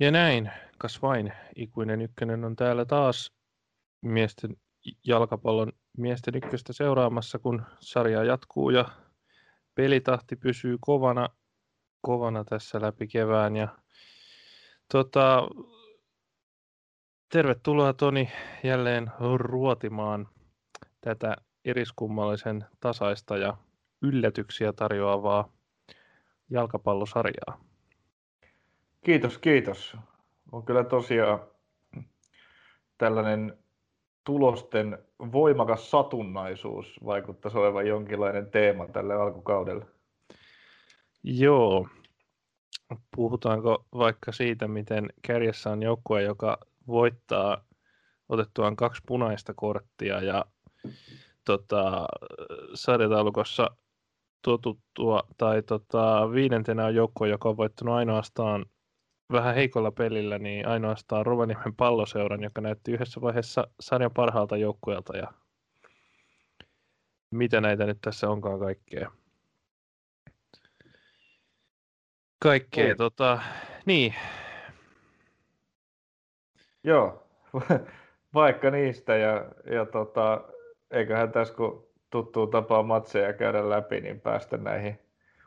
Ja näin, kas vain, ikuinen ykkönen on täällä taas miesten jalkapallon miesten ykköstä seuraamassa, kun sarja jatkuu ja pelitahti pysyy kovana, kovana tässä läpi kevään. Ja, tota, tervetuloa Toni jälleen ruotimaan tätä eriskummallisen tasaista ja yllätyksiä tarjoavaa jalkapallosarjaa. Kiitos, kiitos. On kyllä tosiaan tällainen tulosten voimakas satunnaisuus vaikuttaisi olevan jonkinlainen teema tälle alkukaudelle. Joo. Puhutaanko vaikka siitä, miten kärjessä on joukkue, joka voittaa otettuaan kaksi punaista korttia ja tota, sarjataulukossa totuttua, tai tota, viidentenä on joukkue, joka on voittanut ainoastaan vähän heikolla pelillä, niin ainoastaan Rovaniemen palloseuran, joka näytti yhdessä vaiheessa sarjan parhaalta joukkueelta ja mitä näitä nyt tässä onkaan kaikkea. Kaikkea, Oi. tota, niin. Joo, vaikka niistä ja, ja tota, eiköhän tässä kun tuttuu tapaa matseja käydä läpi, niin päästä näihin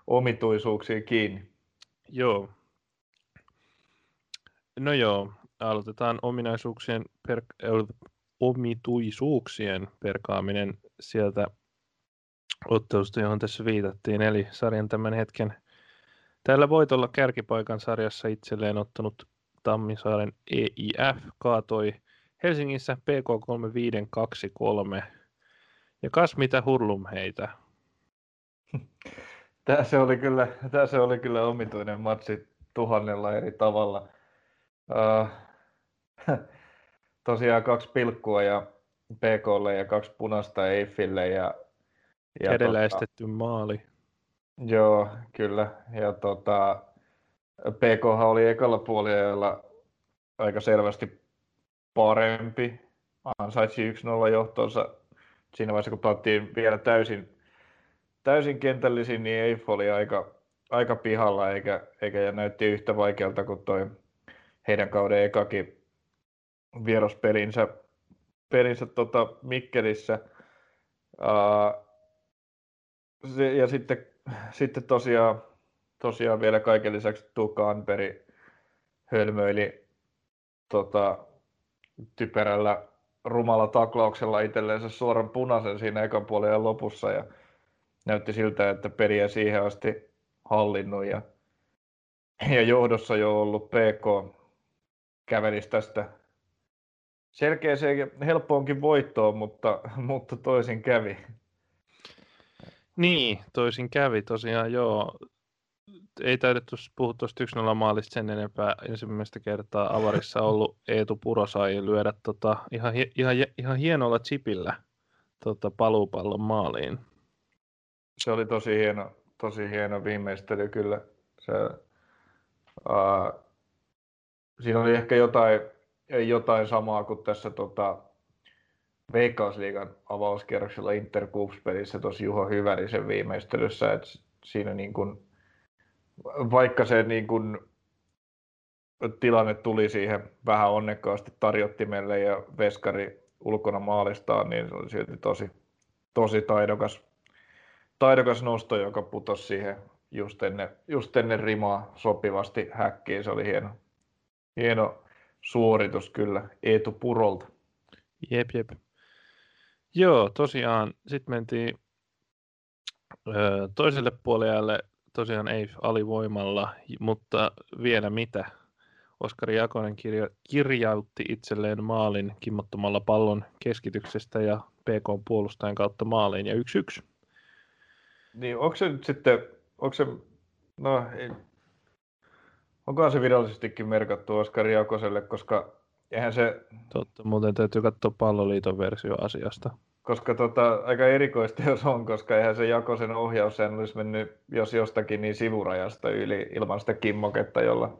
omituisuuksiin kiinni. Joo, No joo, aloitetaan ominaisuuksien per, omituisuuksien perkaaminen sieltä ottelusta, johon tässä viitattiin, eli sarjan tämän hetken tällä voitolla kärkipaikan sarjassa itselleen ottanut Tammisaaren EIF kaatoi Helsingissä PK3523. Ja kas mitä hurlum heitä. Tämä oli kyllä, tämä oli kyllä omituinen matsi tuhannella eri tavalla. Uh, tosiaan kaksi pilkkua ja PKlle ja kaksi punaista Eiffille. Ja, ja Kädellä tota, estetty maali. Joo, kyllä. Ja tota, PK oli ekalla puolella aika selvästi parempi. Ansaitsi 1-0 johtonsa siinä vaiheessa, kun pelattiin vielä täysin, täysin kentällisin, niin Eiff oli aika, aika pihalla eikä, eikä näytti yhtä vaikealta kuin toi heidän kauden ekakin vieraspelinsä pelinsä tota Mikkelissä. Uh, se, ja sitten, sitten tosiaan, tosiaan vielä kaiken lisäksi Tuukka Anperi hölmöili tota, typerällä rumalla taklauksella itselleensä suoran punaisen siinä ekan puolen lopussa ja näytti siltä, että peliä siihen asti hallinnut ja, ja johdossa jo ollut PK kävelisi tästä selkeäseen helppoonkin voittoon, mutta, mutta toisin kävi. Niin, toisin kävi tosiaan, joo. Ei taidettu puhua tuosta 1 maalista sen enempää. Ensimmäistä kertaa avarissa ollut Eetu Puro sai lyödä tota, ihan, ihan, ihan hienolla chipillä tota, paluupallon maaliin. Se oli tosi hieno, tosi hieno viimeistely kyllä. Se, uh, siinä oli ehkä jotain, jotain samaa kuin tässä tota, Veikkausliigan avauskierroksella Inter pelissä tosi Juho Hyvärisen viimeistelyssä, että siinä niin kuin, vaikka se niin kuin, tilanne tuli siihen vähän onnekkaasti tarjottimelle ja Veskari ulkona maalistaan, niin se oli silti tosi, tosi taidokas, taidokas nosto, joka putosi siihen just ennen, just ennen rimaa sopivasti häkkiin. Se oli hieno, Hieno suoritus kyllä Eetu Purolta. Jep, jep. Joo, tosiaan sitten mentiin ö, toiselle puolelle, tosiaan ei alivoimalla, mutta vielä mitä. Oskari Jakonen kirja, kirjautti itselleen maalin kimmottomalla pallon keskityksestä ja PK puolustajan kautta maaliin ja 1-1. Niin, onko se nyt sitten, onko se, no Onkohan se virallisestikin merkattu Oskari Jakoselle, koska eihän se... Totta, muuten täytyy katsoa palloliiton versio asiasta. Koska tota, aika erikoista jos on, koska eihän se Jakosen ohjaus sen olisi mennyt jos jostakin niin sivurajasta yli ilman sitä kimmoketta, jolla,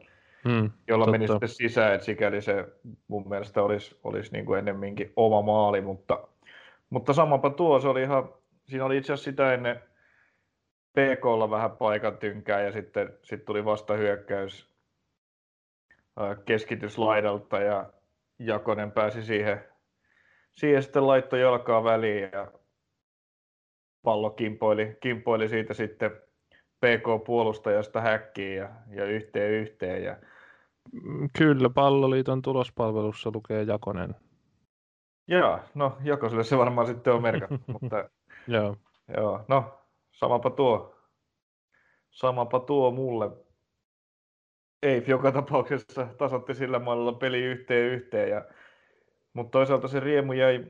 hmm, jolla meni sitten sisään, että sikäli se mun mielestä olisi, olisi niin kuin ennemminkin oma maali, mutta, mutta samapa tuo, se oli ihan, siinä oli itse asiassa sitä ennen PKlla vähän paikan tynkää ja sitten, sitten tuli vasta hyökkäys keskityslaidalta ja Jakonen pääsi siihen, siihen sitten laitto jalkaa väliin ja pallo kimpoili, kimpoili siitä sitten PK-puolustajasta häkkiin ja, ja yhteen yhteen. Ja... Kyllä, palloliiton tulospalvelussa lukee Jakonen. Joo, no Jakoselle se varmaan sitten on merkattu, mutta joo. joo, no samapa tuo, samapa tuo mulle. Ei, joka tapauksessa tasotti sillä mallilla peli yhteen yhteen, ja, mutta toisaalta se riemu jäi,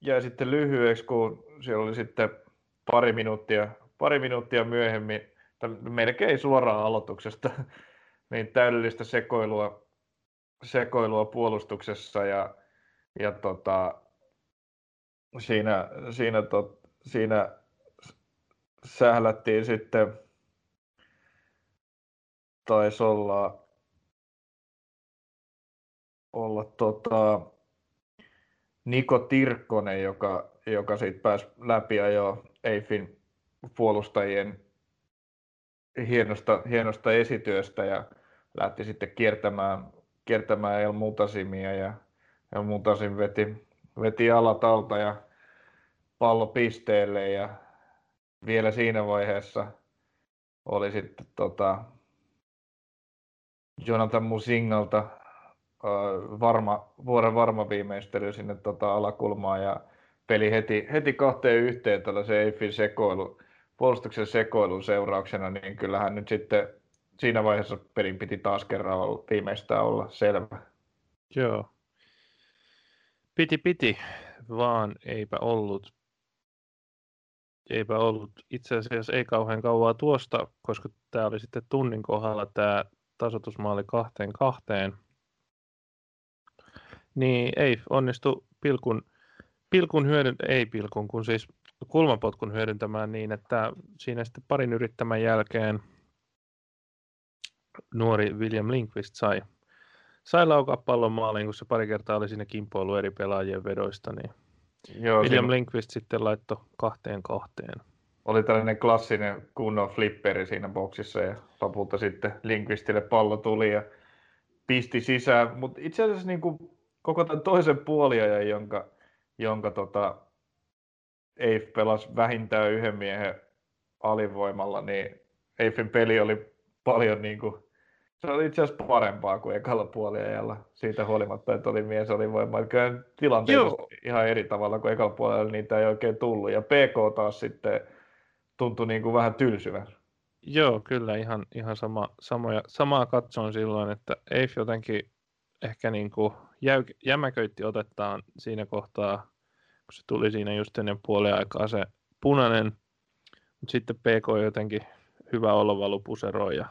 jäi sitten lyhyeksi, kun siellä oli sitten pari minuuttia, pari minuuttia myöhemmin, melkein suoraan aloituksesta, niin täydellistä sekoilua, sekoilua puolustuksessa ja, ja tota, siinä, siinä, tot, siinä sählättiin sitten, taisi olla, olla tota, Niko Tirkkonen, joka, joka siitä pääsi läpi jo Eifin puolustajien hienosta, hienosta esityöstä ja lähti sitten kiertämään, kiertämään El Mutasimia ja El Mutasim veti, veti alat alta ja pallo pisteelle ja vielä siinä vaiheessa oli sitten tota, Jonathan Musingalta varma, vuoden varma viimeistely sinne tota alakulmaan ja peli heti, heti kahteen yhteen tällaisen Eiffin sekoilu, puolustuksen sekoilun seurauksena, niin kyllähän nyt sitten siinä vaiheessa pelin piti taas kerran olla, viimeistään olla selvä. Joo. Piti, piti, vaan eipä ollut. Eipä ollut itse asiassa ei kauhean kauaa tuosta, koska tämä oli sitten tunnin kohdalla tämä tasoitusmaali kahteen kahteen. Niin ei onnistu pilkun, pilkun hyödyn, ei pilkun, kun siis kulmapotkun hyödyntämään niin, että siinä sitten parin yrittämän jälkeen nuori William Linkvist sai, sai laukaa pallon maaliin, kun se pari kertaa oli siinä kimpoilu eri pelaajien vedoista, niin Joo, William siinä... Linkvist sitten laittoi kahteen kahteen. Oli tällainen klassinen kunnon flipperi siinä boksissa ja lopulta sitten Linkvistille pallo tuli ja pisti sisään, mutta itse asiassa niin kuin koko tämän toisen puoliajan, jonka, jonka tota, Eif pelasi vähintään yhden miehen alivoimalla, niin Eifin peli oli paljon niin kuin, se oli itse asiassa parempaa kuin ekalla puoliajalla siitä huolimatta, että oli mies alivoima. Kyllä tilanteet ihan eri tavalla kuin ekalla puolella niitä ei oikein tullut. Ja PK taas sitten tuntui niin kuin vähän tylsyvän. Joo, kyllä ihan, ihan sama, samoja, samaa katsoin silloin, että Eif jotenkin ehkä niin kuin jäyk, jämäköitti otettaan siinä kohtaa, kun se tuli siinä just ennen puolen aikaa se punainen, mutta sitten PK jotenkin hyvä olla valu ja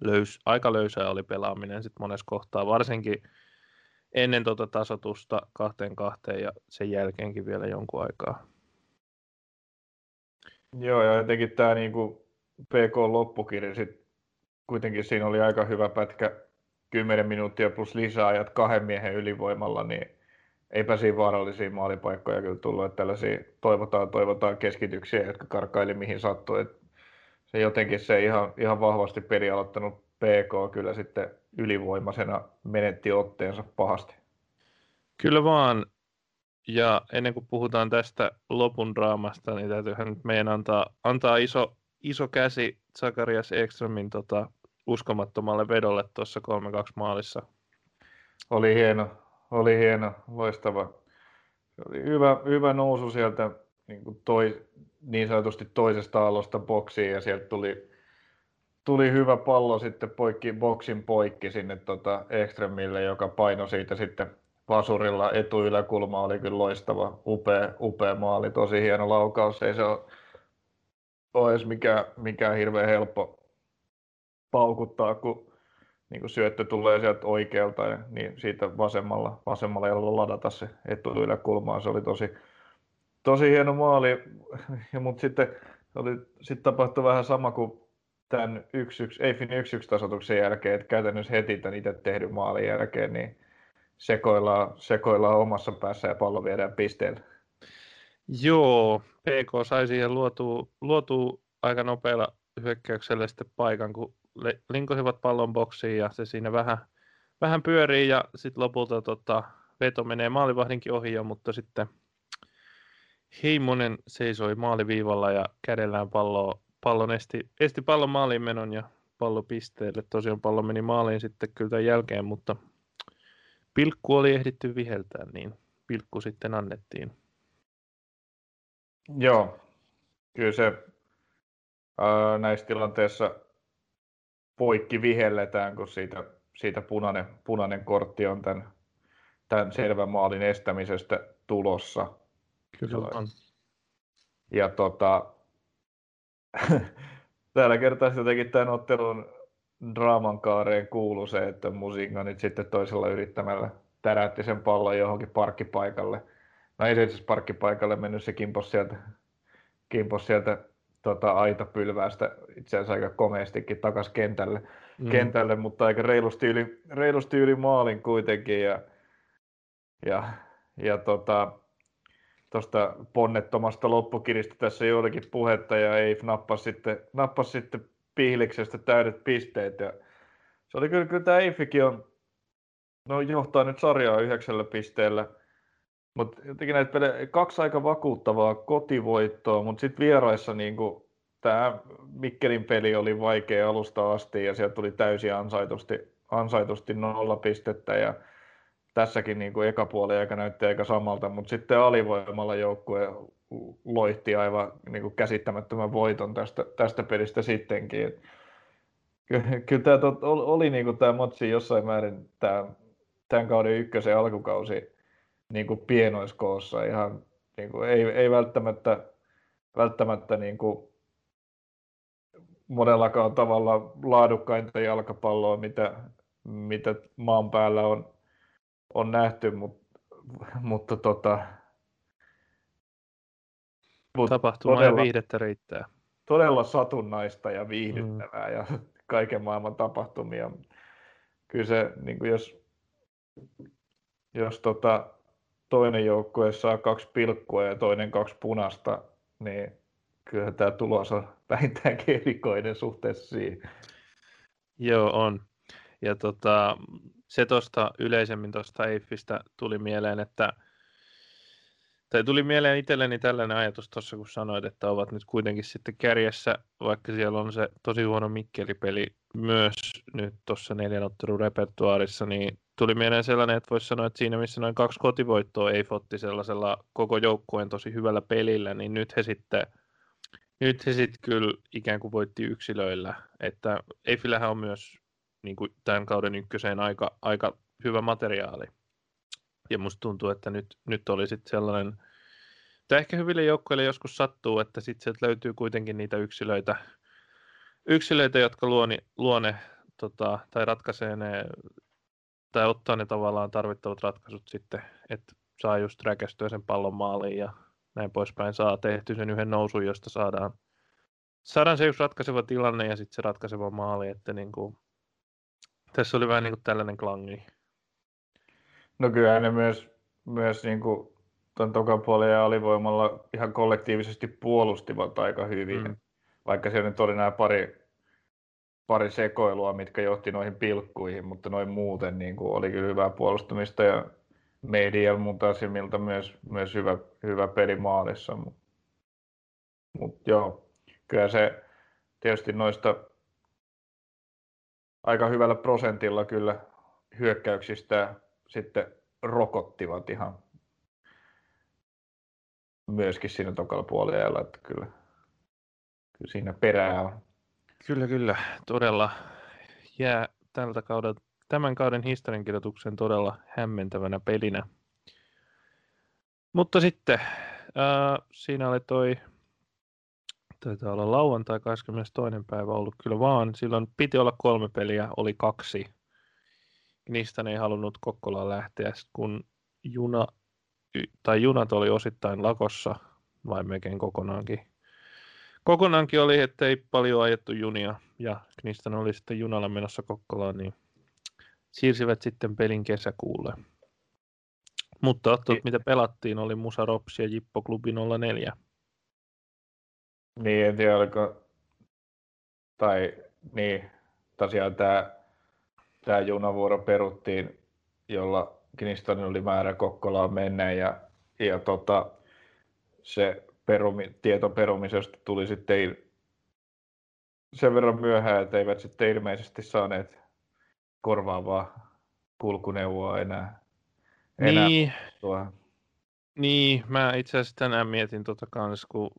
löys, aika löysää oli pelaaminen sitten monessa kohtaa, varsinkin ennen tuota tasotusta kahteen kahteen ja sen jälkeenkin vielä jonkun aikaa. Joo, ja jotenkin tämä niinku PK loppukirja sit kuitenkin siinä oli aika hyvä pätkä 10 minuuttia plus lisäajat kahden miehen ylivoimalla, niin eipä siinä vaarallisia maalipaikkoja kyllä tullut, että tällaisia toivotaan, toivotaan keskityksiä, jotka karkaili mihin sattuu. Että se jotenkin se ihan, ihan vahvasti peli aloittanut PK kyllä sitten ylivoimaisena menetti otteensa pahasti. Kyllä vaan. Ja ennen kuin puhutaan tästä lopun draamasta, niin täytyyhän nyt meidän antaa, antaa iso, iso käsi Zakarias Ekströmin tota, uskomattomalle vedolle tuossa 3-2 maalissa. Oli hieno, oli hieno, loistava. Se oli hyvä, hyvä nousu sieltä niin, kuin toi, niin sanotusti toisesta alosta boksiin ja sieltä tuli, tuli hyvä pallo sitten poikki, boksin poikki sinne tota Ekströmille, joka paino siitä sitten vasurilla etuyläkulma oli kyllä loistava, upea, upea maali, tosi hieno laukaus. Ei se ole, ole edes mikään, mikään hirveän helppo, paukuttaa, kun niin kuin syöttö tulee sieltä oikealta, niin siitä vasemmalla, vasemmalla jalalla ladata se etuyläkulmaan. Se oli tosi, tosi hieno maali, ja, mutta sitten oli, sitten tapahtui vähän sama kuin tämän 1-1, Eiffin 1-1 tasoituksen jälkeen, että käytännössä heti tämän itse tehdyn maalin jälkeen, niin sekoillaan, sekoillaan omassa päässä ja pallo viedään pisteelle. Joo, PK sai siihen luotua, luotua aika nopealla hyökkäykselle sitten paikan, kun linkosivat pallon boksiin ja se siinä vähän, vähän pyörii ja sitten lopulta tota, veto menee maalivahdinkin ohi jo, mutta sitten Heimonen seisoi maaliviivalla ja kädellään pallo, pallon esti, esti pallon maaliin menon ja pallo pisteelle. Tosiaan pallo meni maaliin sitten kyllä tämän jälkeen, mutta pilkku oli ehditty viheltää, niin pilkku sitten annettiin. Joo, kyllä se ää, näissä tilanteissa poikki vihelletään, kun siitä, siitä punainen, punainen kortti on tämän, tämän selvän maalin estämisestä tulossa. Kyllä on. Ja tota, tällä kertaa jotenkin tämän ottelun draaman kaareen kuuluu se, että Musinga nyt sitten toisella yrittämällä täräytti sen pallon johonkin parkkipaikalle. No ei se parkkipaikalle mennyt, se kimpos sieltä, kimpos sieltä tota, aitapylväästä itse asiassa aika komeastikin takas kentälle, mm. kentälle mutta aika reilusti yli, reilusti yli maalin kuitenkin. Ja, ja, ja tota, tuosta ponnettomasta loppukiristä tässä joillekin puhetta ja Eif nappasi sitten, nappasi sitten Pihliksestä täydet pisteet. Ja se oli kyllä, kyllä tämä Eifikin on, no johtaa nyt sarjaa yhdeksällä pisteellä, mutta jotenkin näitä pelejä, kaksi aika vakuuttavaa kotivoittoa, mutta sitten vieraissa niin tämä Mikkelin peli oli vaikea alusta asti ja sieltä tuli täysin ansaitusti, ansaitusti nolla pistettä ja tässäkin niin kuin eka puoli aika näytti aika samalta, mutta sitten alivoimalla joukkue loihti aivan niin kuin käsittämättömän voiton tästä, tästä pelistä sittenkin. Et kyllä, kyllä tämä tot, oli niin kuin tämä matsi jossain määrin tämä, tämän kauden ykkösen alkukausi niin kuin pienoiskoossa. Ihan, niin kuin, ei, ei välttämättä, välttämättä niin kuin monellakaan tavalla laadukkainta jalkapalloa, mitä, mitä maan päällä on, on nähty, mutta, mutta tota, mut Tapahtuma todella, ja viihdettä riittää. Todella satunnaista ja viihdyttävää mm. ja kaiken maailman tapahtumia. Kyllä se, niin kuin jos, jos tota, toinen joukkue saa kaksi pilkkua ja toinen kaksi punasta, niin kyllä tämä tulos on vähintäänkin erikoinen suhteessa siihen. Joo, on. Ja tota, se tuosta yleisemmin tuosta Eiffistä tuli mieleen, että tai tuli mieleen itselleni tällainen ajatus tuossa, kun sanoit, että ovat nyt kuitenkin sitten kärjessä, vaikka siellä on se tosi huono Mikkeli-peli myös nyt tuossa neljän ottelun repertuaarissa, niin tuli mieleen sellainen, että voisi sanoa, että siinä missä noin kaksi kotivoittoa ei fotti sellaisella koko joukkueen tosi hyvällä pelillä, niin nyt he sitten nyt he sitten kyllä ikään kuin voitti yksilöillä, että Eifillähän on myös niin kuin tämän kauden ykköseen aika, aika hyvä materiaali. Ja musta tuntuu, että nyt, nyt oli sitten sellainen, että ehkä hyville joukkoille joskus sattuu, että sitten sieltä löytyy kuitenkin niitä yksilöitä, yksilöitä jotka luoni, luone tota, tai ratkaisee ne, tai ottaa ne tavallaan tarvittavat ratkaisut sitten, että saa just räkästyä sen pallon maaliin ja näin poispäin, saa tehty sen yhden nousun, josta saadaan, saadaan se yksi ratkaiseva tilanne ja sitten se ratkaiseva maali, että niin kuin, tässä oli vähän niin kuin tällainen klangi. No kyllä ne myös, myös niin kuin tuon tokan puolen ja alivoimalla ihan kollektiivisesti puolustivat aika hyvin. Mm. Vaikka siellä nyt oli nämä pari, pari sekoilua, mitkä johti noihin pilkkuihin, mutta noin muuten niin kuin oli kyllä hyvää puolustamista ja media mun tasimilta myös, myös hyvä, hyvä peli maalissa. Mutta mut joo, kyllä se tietysti noista aika hyvällä prosentilla kyllä hyökkäyksistä sitten rokottivat ihan myöskin siinä tokalla puolella, että kyllä, kyllä siinä perää on. Kyllä, kyllä. Todella jää tältä kaudelta, tämän kauden historiankirjoituksen todella hämmentävänä pelinä. Mutta sitten äh, siinä oli toi taitaa olla lauantai 22. päivä ollut kyllä vaan. Silloin piti olla kolme peliä, oli kaksi. Niistä ne ei halunnut Kokkolaan lähteä, kun juna, tai junat oli osittain lakossa, vai melkein kokonaankin. Kokonaankin oli, että ei paljon ajettu junia, ja niistä oli sitten junalla menossa Kokkolaan, niin siirsivät sitten pelin kesäkuulle. Mutta ottelut, mitä pelattiin, oli Musa Rops ja Jippo Klubi 04. Niin, en tiedä, oliko tai niin, tosiaan tämä, tämä junavuoro peruttiin, jolla Knistonin oli määrä Kokkolaan mennä ja, ja tota, se perumi, tieto perumisesta tuli sitten sen verran myöhään, että eivät sitten ilmeisesti saaneet korvaavaa kulkuneuvoa enää. enää niin, tuo. niin, mä itse asiassa tänään mietin tota kanssa, kun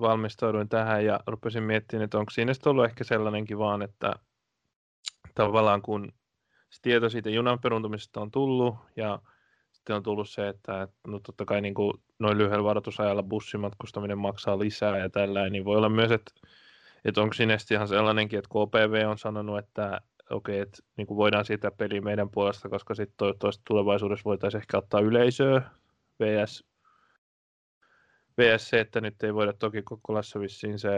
valmistauduin tähän ja rupesin miettimään, että onko siinä ollut ehkä sellainenkin vaan, että tavallaan kun se tieto siitä junan peruntumisesta on tullut ja sitten on tullut se, että no totta kai niin kuin noin lyhyellä varoitusajalla bussimatkustaminen maksaa lisää ja tällä, niin voi olla myös, että, että onko siinä ihan sellainenkin, että KPV on sanonut, että okei, okay, että niin kuin voidaan siitä peliä meidän puolesta, koska sitten toivottavasti tulevaisuudessa voitaisiin ehkä ottaa yleisöä VS, VS se, että nyt ei voida toki Kokkolassa vissiin se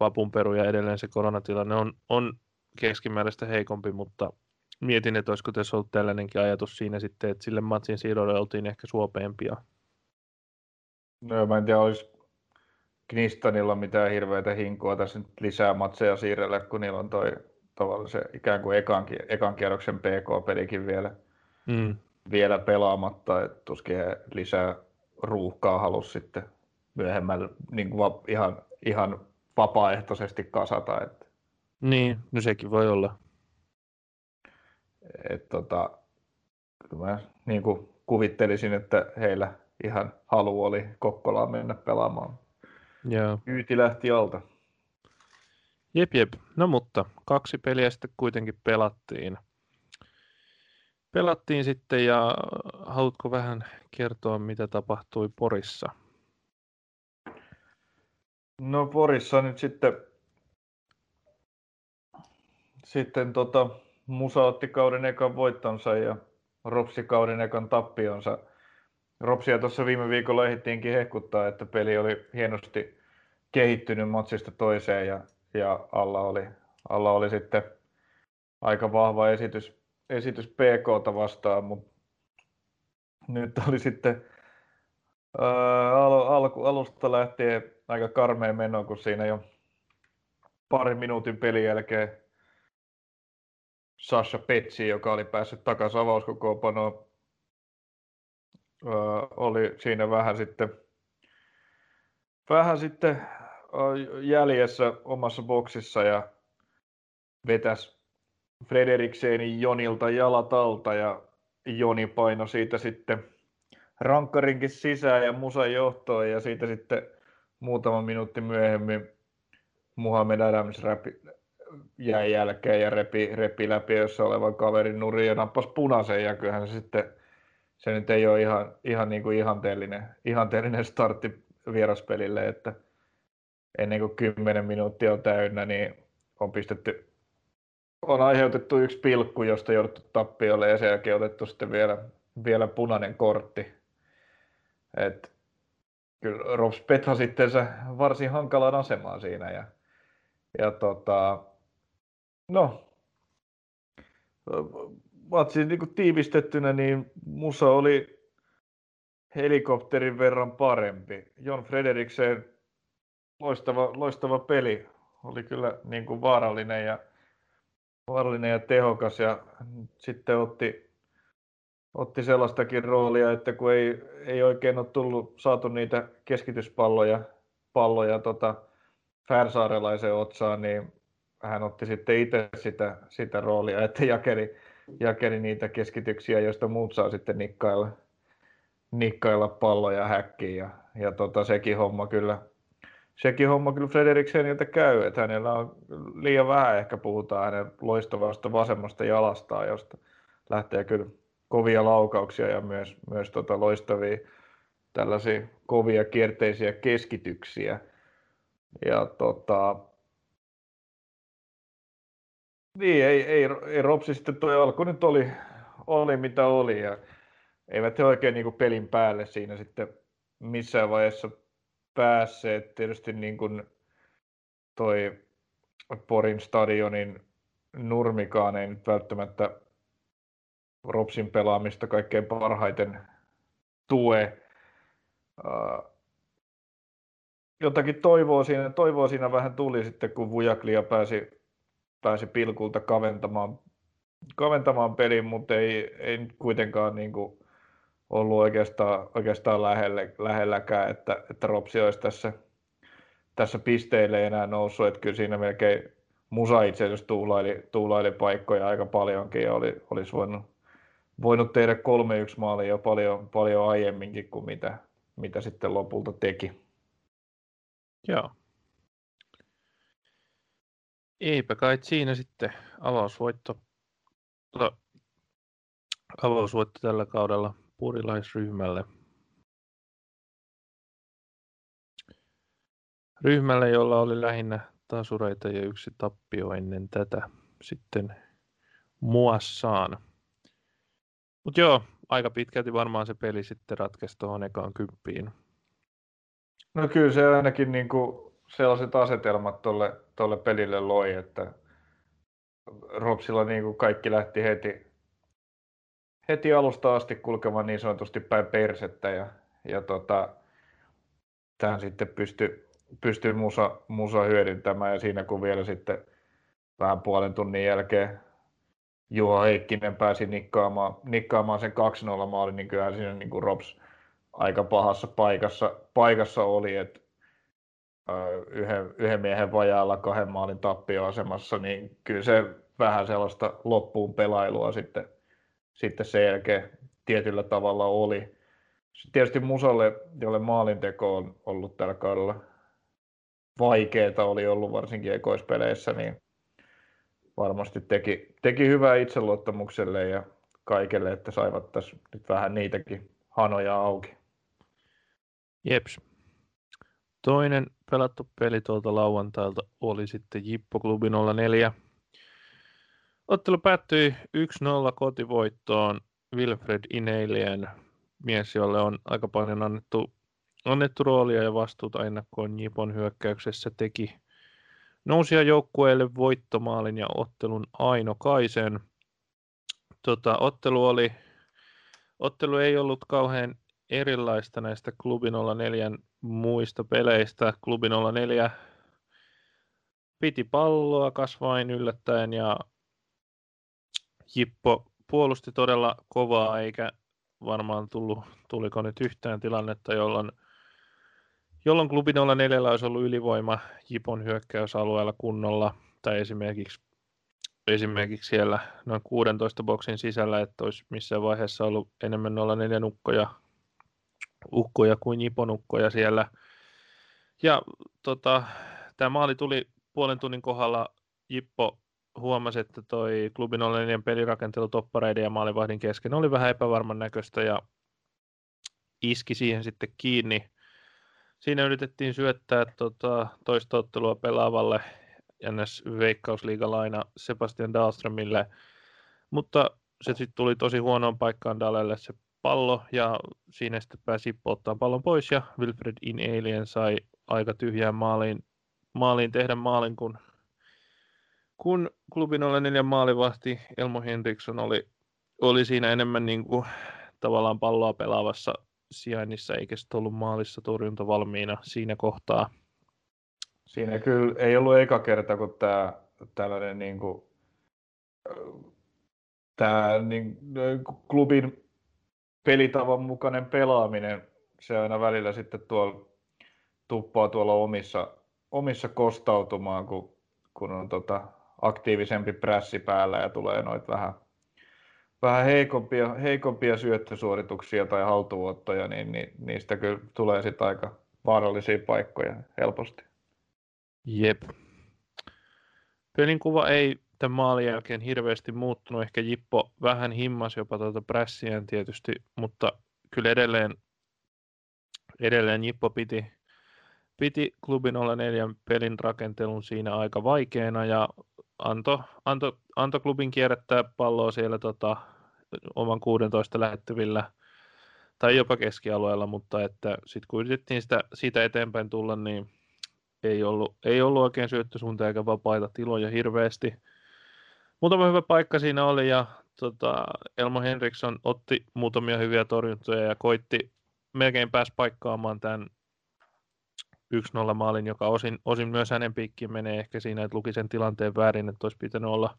vapun peru ja edelleen se koronatilanne on, on keskimääräistä heikompi, mutta mietin, että olisiko tässä ollut tällainenkin ajatus siinä sitten, että sille matsin siirrolle oltiin ehkä suopeampia. No mä en tiedä, olisi Knistanilla mitään hirveätä hinkua tässä nyt lisää matseja siirrellä, kun niillä on toi tavallaan se ikään kuin ekan, ekan kierroksen PK-pelikin vielä, mm. vielä pelaamatta, että tuskin he lisää ruuhkaa halus sitten myöhemmällä niin kuin va, ihan, ihan vapaaehtoisesti kasata. Että. Niin, no sekin voi olla. Et, tota, mä niin kuin kuvittelisin, että heillä ihan halu oli Kokkolaan mennä pelaamaan. Joo. Kyyti lähti alta. Jep, jep. No mutta kaksi peliä sitten kuitenkin pelattiin. Pelattiin sitten ja haluatko vähän kertoa, mitä tapahtui Porissa? No Porissa nyt sitten, sitten tota, Musa otti kauden ekan voittonsa ja Ropsi kauden ekan tappionsa. Ropsia tuossa viime viikolla ehdittiinkin hehkuttaa, että peli oli hienosti kehittynyt matsista toiseen ja ja alla oli, alla oli sitten aika vahva esitys, esitys PKta vastaan, mutta nyt oli sitten ää, al, alku, alusta lähtien aika karmea meno, kun siinä jo parin minuutin pelin jälkeen Sasha Petsi, joka oli päässyt takaisin avauskokoopanoon, oli siinä vähän sitten, vähän sitten jäljessä omassa boksissa ja vetäs Frederiksenin Jonilta jalat alta ja Joni paino siitä sitten rankkarinkin sisään ja musan johtoon ja siitä sitten muutama minuutti myöhemmin Muhammed Adams jäi jälkeen ja repi, repi läpi jossa olevan kaverin nuri ja nappasi punaisen ja kyllähän se sitten se nyt ei ole ihan, ihan niin kuin ihanteellinen, ihanteellinen startti vieraspelille, että ennen kuin 10 minuuttia on täynnä, niin on pistetty on aiheutettu yksi pilkku, josta jouduttu tappiolle ja sen jälkeen otettu sitten vielä, vielä punainen kortti. Et, kyllä Robs Petra sitten varsin hankalaan asemaan siinä. Ja, ja tota, no, matsin niin tiivistettynä, niin Musa oli helikopterin verran parempi. Jon Frederiksen loistava, loistava peli. Oli kyllä niin kuin vaarallinen, ja, vaarallinen ja tehokas ja sitten otti, otti sellaistakin roolia, että kun ei, ei oikein ole tullut, saatu niitä keskityspalloja palloja tota, Färsaarelaisen otsaan, niin hän otti sitten itse sitä, sitä roolia, että jakeli, jakeli niitä keskityksiä, joista muut saa sitten nikkailla, nikkailla palloja häkkiin. Ja, ja tota, sekin homma kyllä, sekin homma kyllä Frederikseniltä käy, että hänellä on liian vähän ehkä puhutaan hänen loistavasta vasemmasta jalastaan, josta lähtee kyllä kovia laukauksia ja myös, myös tota loistavia tällaisia kovia kierteisiä keskityksiä. Ja tota, niin, ei, ei, ei Ropsi sitten tuo alku nyt oli, oli mitä oli ja eivät he oikein niin pelin päälle siinä sitten missään vaiheessa päässeet. Tietysti niin kuin toi Porin stadionin nurmikaan ei nyt välttämättä Ropsin pelaamista kaikkein parhaiten tue. jotakin toivoa siinä, toivoa siinä vähän tuli sitten, kun Vujaklia pääsi, pääsi pilkulta kaventamaan, kaventamaan pelin, mutta ei, ei kuitenkaan niin kuin ollut oikeastaan, oikeastaan lähelle, lähelläkään, että, että Ropsi olisi tässä, tässä pisteille enää noussut, että kyllä siinä melkein Musa itse asiassa tuulaili, tuulaili paikkoja aika paljonkin ja oli, olisi voinut, voinut tehdä 3-1 maalia jo paljon, paljon aiemminkin kuin mitä, mitä sitten lopulta teki. Joo. Eipä kai siinä sitten avausvoitto, tota, avausvoitto tällä kaudella purilaisryhmälle. Ryhmälle, jolla oli lähinnä tasureita ja yksi tappio ennen tätä sitten muassaan. Mutta joo, aika pitkälti varmaan se peli sitten ratkaisi tuohon ekaan kymppiin. No kyllä se ainakin niin kuin sellaiset asetelmat tuolle, tuolle pelille loi, että Ropsilla niin kuin kaikki lähti heti, heti alusta asti kulkemaan niin sanotusti päin persettä ja, ja tota, tähän sitten pystyi pystyi musa, musa hyödyntämään ja siinä kun vielä sitten vähän puolen tunnin jälkeen Juha Heikkinen pääsi nikkaamaan, nikkaamaan sen 2-0 maalin, niin kyllähän siinä niin kuin Rops aika pahassa paikassa, paikassa oli, että yhden, yhden miehen vajaalla kahden maalin tappioasemassa, niin kyllä se vähän sellaista loppuun pelailua sitten, sitten sen jälkeen tietyllä tavalla oli. Tietysti Musalle, jolle maalinteko on ollut tällä kaudella vaikeaa oli ollut varsinkin ekoispeleissä, niin varmasti teki, teki hyvää itseluottamukselle ja kaikille, että saivat tässä nyt vähän niitäkin hanoja auki. Jeps. Toinen pelattu peli tuolta lauantailta oli sitten Jippo Klubi 04. Ottelu päättyi 1-0 kotivoittoon Wilfred Ineilien mies, jolle on aika paljon annettu annettu roolia ja vastuuta ennakkoon Jipon hyökkäyksessä teki nousia joukkueelle voittomaalin ja ottelun Aino Kaisen. Tota, ottelu, oli, ottelu ei ollut kauhean erilaista näistä Klubi 04 muista peleistä. Klubi 04 piti palloa kasvain yllättäen ja Jippo puolusti todella kovaa eikä varmaan tullut, tuliko nyt yhtään tilannetta, jolloin jolloin klubi 04 olisi ollut ylivoima Jipon hyökkäysalueella kunnolla, tai esimerkiksi, esimerkiksi siellä noin 16 boksin sisällä, että olisi missään vaiheessa ollut enemmän 04 ukkoja, ukkoja kuin Jipon ukkoja siellä. Ja tota, tämä maali tuli puolen tunnin kohdalla, Jippo huomasi, että toi klubi 04 pelirakentelu toppareiden ja maalivahdin kesken oli vähän epävarman näköistä ja iski siihen sitten kiinni. Siinä yritettiin syöttää tota, toista ottelua pelaavalle NS Veikkausliigalaina Sebastian Dahlströmille, mutta se sitten tuli tosi huonoon paikkaan Dalelle. Se pallo ja siinä sitten pääsi ottaa pallon pois ja Wilfred In Alien sai aika tyhjään maaliin, maaliin tehdä maalin, kun, kun klubin 04 maalivahti Elmo Henriksson oli, oli siinä enemmän niin kuin, tavallaan palloa pelaavassa sijainnissa, eikä sitten ollut maalissa torjunta valmiina siinä kohtaa. Siinä kyllä ei ollut eka kerta, kun tämä tällainen niin kuin, tämä niin, klubin pelitavan mukainen pelaaminen, se aina välillä sitten tuolla tuppaa tuolla omissa, omissa kostautumaan, kun, kun on tota, aktiivisempi prässi päällä ja tulee noita vähän vähän heikompia, heikompia syöttösuorituksia tai haltuottoja, niin, niin niistä kyllä tulee sitten aika vaarallisia paikkoja helposti. Jep. Pelin kuva ei tämän maalin jälkeen hirveästi muuttunut. Ehkä Jippo vähän himmas jopa tuota prässiään tietysti, mutta kyllä edelleen, edelleen Jippo piti, piti klubin olla neljän pelin rakentelun siinä aika vaikeana ja antoi anto, anto klubin kierrättää palloa siellä tota, oman 16 lähettävillä tai jopa keskialueella, mutta että sitten kun yritettiin sitä, siitä eteenpäin tulla, niin ei ollut, ei ollut oikein syöttösuunta eikä vapaita tiloja hirveästi. Muutama hyvä paikka siinä oli ja tota, Elmo Henriksson otti muutamia hyviä torjuntoja ja koitti melkein pääs paikkaamaan tämän 1-0 maalin, joka osin, osin myös hänen piikkiin menee ehkä siinä, että luki sen tilanteen väärin, että olisi pitänyt olla,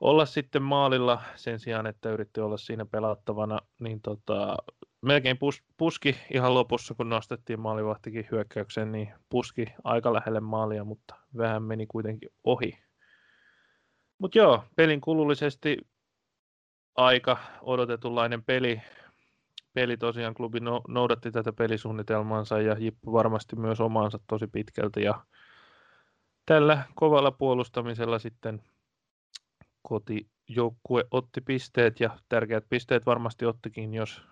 olla sitten maalilla sen sijaan, että yritti olla siinä pelattavana, niin tota, melkein pus, puski ihan lopussa, kun nostettiin maalivahtikin hyökkäykseen, niin puski aika lähelle maalia, mutta vähän meni kuitenkin ohi. Mutta joo, pelin kulullisesti aika odotetunlainen peli. Peli tosiaan klubi no, noudatti tätä pelisuunnitelmaansa ja Jippu varmasti myös omaansa tosi pitkälti. Ja tällä kovalla puolustamisella sitten kotijoukkue otti pisteet ja tärkeät pisteet varmasti ottikin, jos,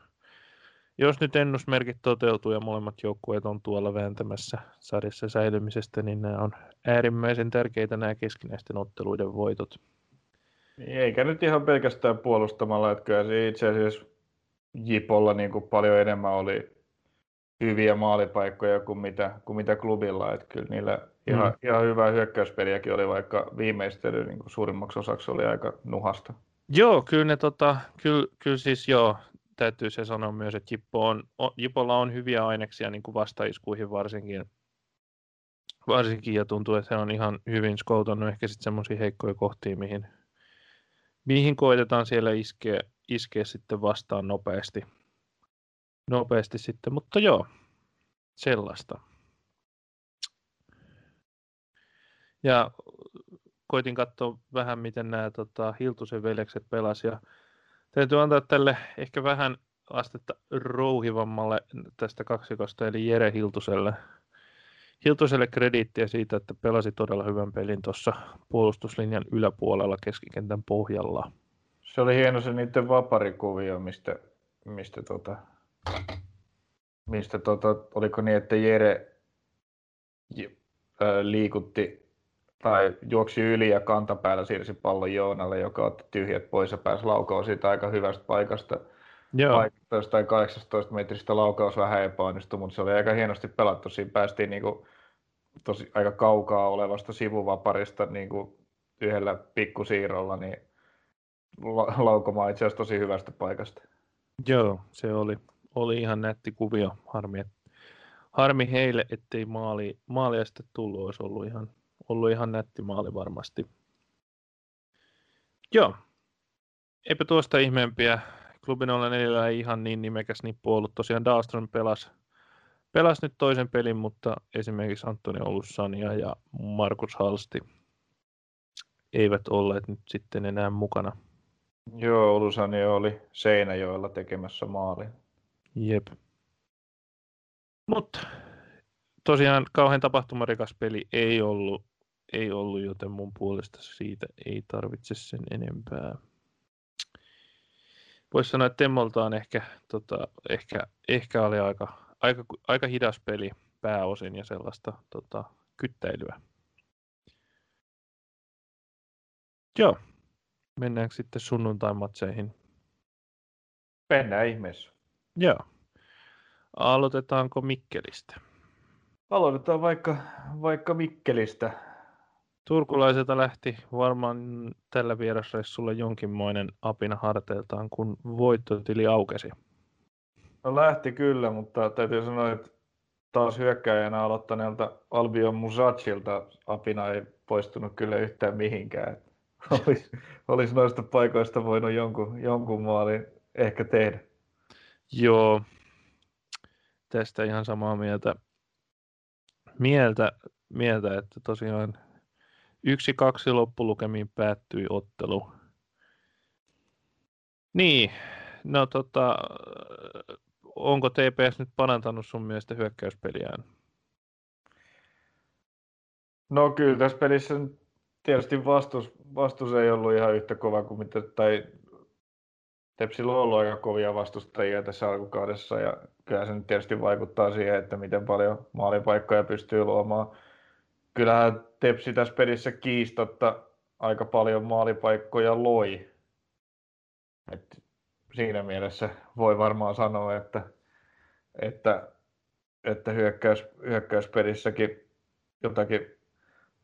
jos nyt ennusmerkit toteutuu ja molemmat joukkueet on tuolla vääntämässä sarjassa säilymisestä, niin nämä on äärimmäisen tärkeitä nämä keskinäisten otteluiden voitot. Niin, eikä nyt ihan pelkästään puolustamalla, että kyllä se itse asiassa Jipolla niin kuin paljon enemmän oli hyviä maalipaikkoja kuin mitä, kuin mitä klubilla. Että kyllä niillä ihan, mm. ihan hyvää hyökkäyspeliäkin oli, vaikka viimeistely niin kuin suurimmaksi osaksi oli aika nuhasta. Joo, kyllä, ne, tota, kyllä, kyllä siis joo, täytyy se sanoa myös, että Jippo on, Jipolla on hyviä aineksia niin kuin vastaiskuihin varsinkin, varsinkin ja tuntuu, että se on ihan hyvin skoutannut ehkä sitten semmoisia heikkoja kohtia, mihin, mihin koitetaan siellä iskeä, iskeä sitten vastaan nopeasti. Nopeasti sitten, mutta joo, sellaista. Ja koitin katsoa vähän, miten nämä tota, Hiltusen veljekset pelasivat. Täytyy antaa tälle ehkä vähän astetta rouhivammalle tästä kaksikosta, eli Jere Hiltuselle. Hiltuselle krediittiä siitä, että pelasi todella hyvän pelin tuossa puolustuslinjan yläpuolella keskikentän pohjalla. Se oli hieno se niiden vaparikuvio, mistä, mistä, tota, mistä tota, oliko niin, että Jere liikutti tai juoksi yli ja kantapäällä siirsi pallon Joonalle, joka otti tyhjät pois ja pääsi laukaus siitä aika hyvästä paikasta. Joo. 18 tai 18 metristä laukaus vähän epäonnistui, mutta se oli aika hienosti pelattu. Siinä päästiin niinku tosi aika kaukaa olevasta sivuvaparista niin kuin yhdellä pikkusiirrolla niin la- laukomaan itse asiassa tosi hyvästä paikasta. Joo, se oli, oli ihan nätti kuvio. Harmi, harmi heille, ettei maali, maalia sitten tullut. Olisi ollut ihan, ollut ihan nätti maali varmasti. Joo, eipä tuosta ihmeempiä. Klubin olla neljällä ei ihan niin nimekäs nippu ollut. Tosiaan Dahlström pelasi pelasi nyt toisen pelin, mutta esimerkiksi Antoni Olussania ja Markus Halsti eivät olleet nyt sitten enää mukana. Joo, Olusani oli Seinäjoella tekemässä maali. Jep. Mutta tosiaan kauhean tapahtumarikas peli ei ollut, ei ollut, joten mun puolesta siitä ei tarvitse sen enempää. Voisi sanoa, että Temmoltaan ehkä, tota, ehkä, ehkä oli aika aika, aika hidas peli pääosin ja sellaista tota, kyttäilyä. Joo, mennäänkö sitten sunnuntai-matseihin? Mennään ihmeessä. Joo. Aloitetaanko Mikkelistä? Aloitetaan vaikka, vaikka Mikkelistä. Turkulaiselta lähti varmaan tällä vierasreissulla jonkinmoinen apina harteiltaan, kun voittotili aukesi. No lähti kyllä, mutta täytyy sanoa, että taas hyökkäjänä aloittaneelta Albion Musacilta apina ei poistunut kyllä yhtään mihinkään. Olisi, olisi noista paikoista voinut jonkun, jonkun maalin ehkä tehdä. Joo, tästä ihan samaa mieltä, mieltä, mieltä että tosiaan yksi kaksi loppulukemiin päättyi ottelu. Niin, no tota, onko TPS nyt parantanut sun mielestä hyökkäyspeliään? No kyllä tässä pelissä tietysti vastus, vastus ei ollut ihan yhtä kova kuin mitä, tai Tepsillä on ollut aika kovia vastustajia tässä alkukaudessa ja kyllä se nyt tietysti vaikuttaa siihen, että miten paljon maalipaikkoja pystyy luomaan. Kyllähän Tepsi tässä pelissä kiistatta aika paljon maalipaikkoja loi. Et siinä mielessä voi varmaan sanoa, että, että, että hyökkäys, hyökkäyspelissäkin jotakin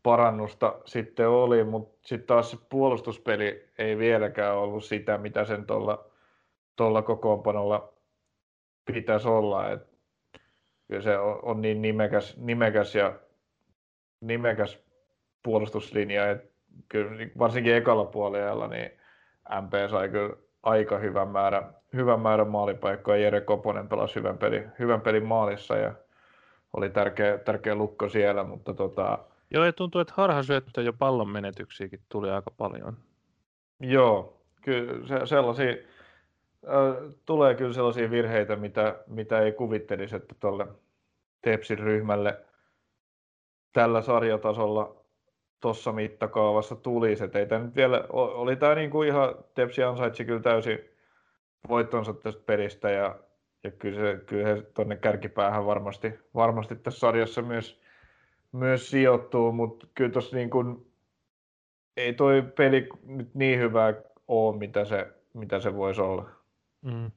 parannusta sitten oli, mutta sitten taas se puolustuspeli ei vieläkään ollut sitä, mitä sen tuolla kokoonpanolla pitäisi olla. Et kyllä se on, on niin nimekäs, nimekäs ja nimekäs puolustuslinja, että kyllä niin varsinkin ekalla puolella niin MP sai kyllä aika hyvän määrän, hyvän määrän maalipaikkoja. Jere Koponen pelasi hyvän pelin, hyvän pelin maalissa ja oli tärkeä, tärkeä lukko siellä, mutta tota... Joo, ja tuntuu, että harhasyöttö ja pallon menetyksiäkin tuli aika paljon. Joo, kyllä se, sellaisia, äh, tulee kyllä sellaisia virheitä, mitä, mitä ei kuvittelisi, että tuolle Tepsin ryhmälle tällä sarjatasolla tuossa mittakaavassa tulisi. Et ei tämä nyt vielä, oli tämä niinku ihan, Tepsi ansaitsi kyllä täysin voittonsa tästä pelistä ja, ja kyllä, se, kyllä he tuonne kärkipäähän varmasti, varmasti tässä sarjassa myös, myös sijoittuu, mutta kyllä tuossa niin kuin, ei toi peli nyt niin hyvää ole, mitä se, mitä se voisi olla. Mm.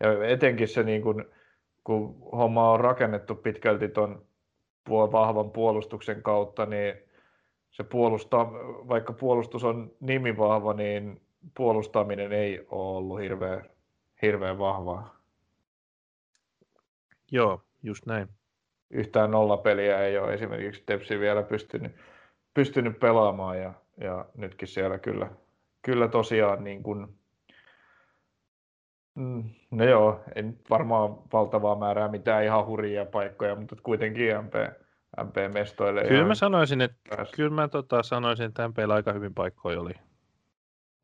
Ja etenkin se, niin kuin, kun homma on rakennettu pitkälti tuon vahvan puolustuksen kautta, niin se puolustaa, vaikka puolustus on nimi vahva, niin puolustaminen ei ole ollut hirveän, hirveän vahvaa. Joo, just näin. Yhtään nollapeliä ei ole esimerkiksi Tepsi vielä pystynyt, pystynyt pelaamaan ja, ja nytkin siellä kyllä, kyllä tosiaan niin kuin, No joo, en varmaan valtavaa määrää mitään ihan hurjia paikkoja, mutta kuitenkin MP, MP-mestoille. Kyllä mä sanoisin, että, pääs. kyllä mä tota, sanoisin, että MPllä aika hyvin paikkoja oli.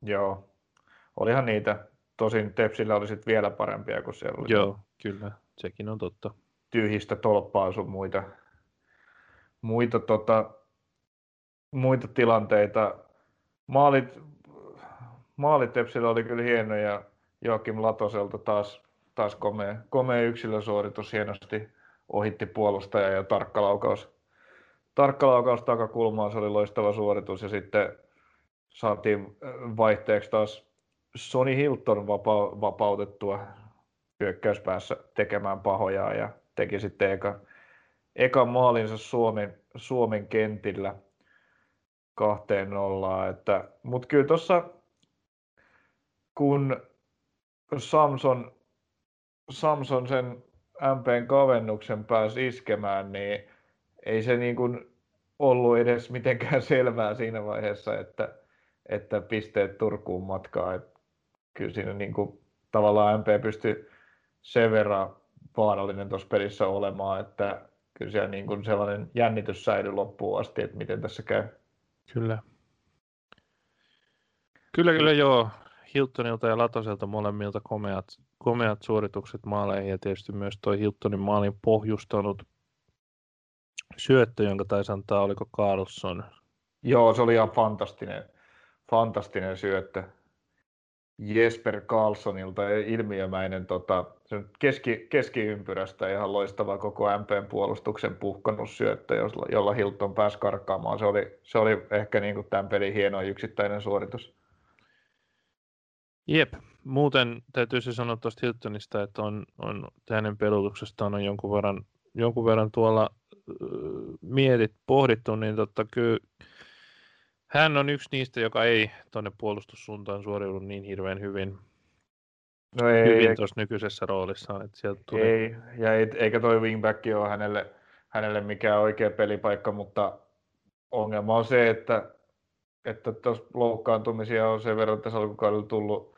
Joo, olihan niitä. Tosin Tepsillä oli sitten vielä parempia kuin siellä oli. Joo, kyllä, sekin on totta. Tyhjistä tolppaa sun muita, muita, tota, muita tilanteita. Maalit, maalit Tepsillä oli kyllä hienoja. Joakim Latoselta taas, taas komea, komea yksilösuoritus hienosti ohitti puolustaja ja tarkka laukaus, tarkka laukaus takakulmaan, se oli loistava suoritus ja sitten saatiin äh, vaihteeksi taas Sony Hilton vapa- vapautettua hyökkäyspäässä tekemään pahoja ja teki sitten eka, eka maalinsa Suomen, Suomen kentillä kahteen nollaan. Mutta kyllä tuossa kun Samson, Samson sen MPn kavennuksen pääsi iskemään, niin ei se niin kuin ollut edes mitenkään selvää siinä vaiheessa, että, että pisteet Turkuun matkaa. Et kyllä siinä niin kuin, tavallaan MP pystyi sen verran vaarallinen tuossa pelissä olemaan, että kyllä siellä niin kuin sellainen jännitys säilyi loppuun asti, että miten tässä käy. Kyllä. Kyllä, kyllä joo. Hiltonilta ja Latoselta molemmilta komeat, komeat suoritukset maaleihin ja tietysti myös toi Hiltonin maalin pohjustanut syöttö, jonka taisi antaa, oliko Carlson? Joo, se oli ihan fantastinen, fantastinen syöttö. Jesper Carlsonilta ilmiömäinen tota, keski, keskiympyrästä ihan loistava koko MPn puolustuksen puhkannussyöttö, jolla Hilton pääsi karkaamaan. Se oli, se oli ehkä niin kuin tämän pelin hieno yksittäinen suoritus. Jep, muuten täytyisi sanoa tuosta Hiltonista, että on, on hänen pelutuksestaan on jonkun verran, jonkun verran tuolla äh, mietit, pohdittu, niin totta kyllä hän on yksi niistä, joka ei tuonne puolustussuuntaan suoriudu niin hirveän hyvin, no ei, hyvin tuossa nykyisessä roolissaan. Että sieltä tulee... Ei, ja ei, eikä toi wingback ole hänelle, hänelle mikään oikea pelipaikka, mutta ongelma on se, että että tuossa loukkaantumisia on sen verran tässä alkukaudella tullut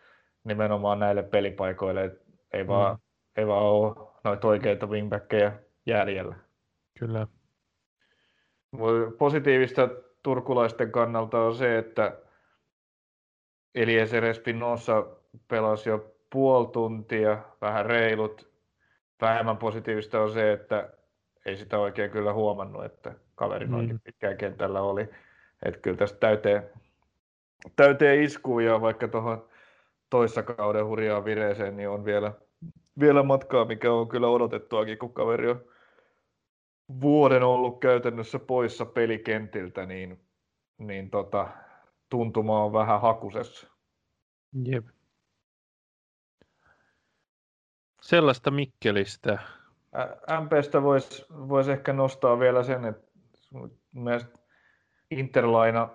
nimenomaan näille pelipaikoille. Ei, mm. vaan, ei vaan ole noita oikeita wingbackkejä jäljellä. Kyllä. Positiivista turkulaisten kannalta on se, että Eliezer Espinosa pelasi jo puoli tuntia, vähän reilut. Vähemmän positiivista on se, että ei sitä oikein kyllä huomannut, että kaveri noin mm. pitkään kentällä oli. Että kyllä tästä täyteen, täyteen iskuu ja vaikka tuohon toissa kauden hurjaa vireeseen, niin on vielä, vielä matkaa, mikä on kyllä odotettuakin, kun kaveri on vuoden ollut käytännössä poissa pelikentiltä, niin, niin tota, tuntuma on vähän hakusessa. Jep. Sellaista Mikkelistä. MPstä voisi vois ehkä nostaa vielä sen, että mielestäni Interlaina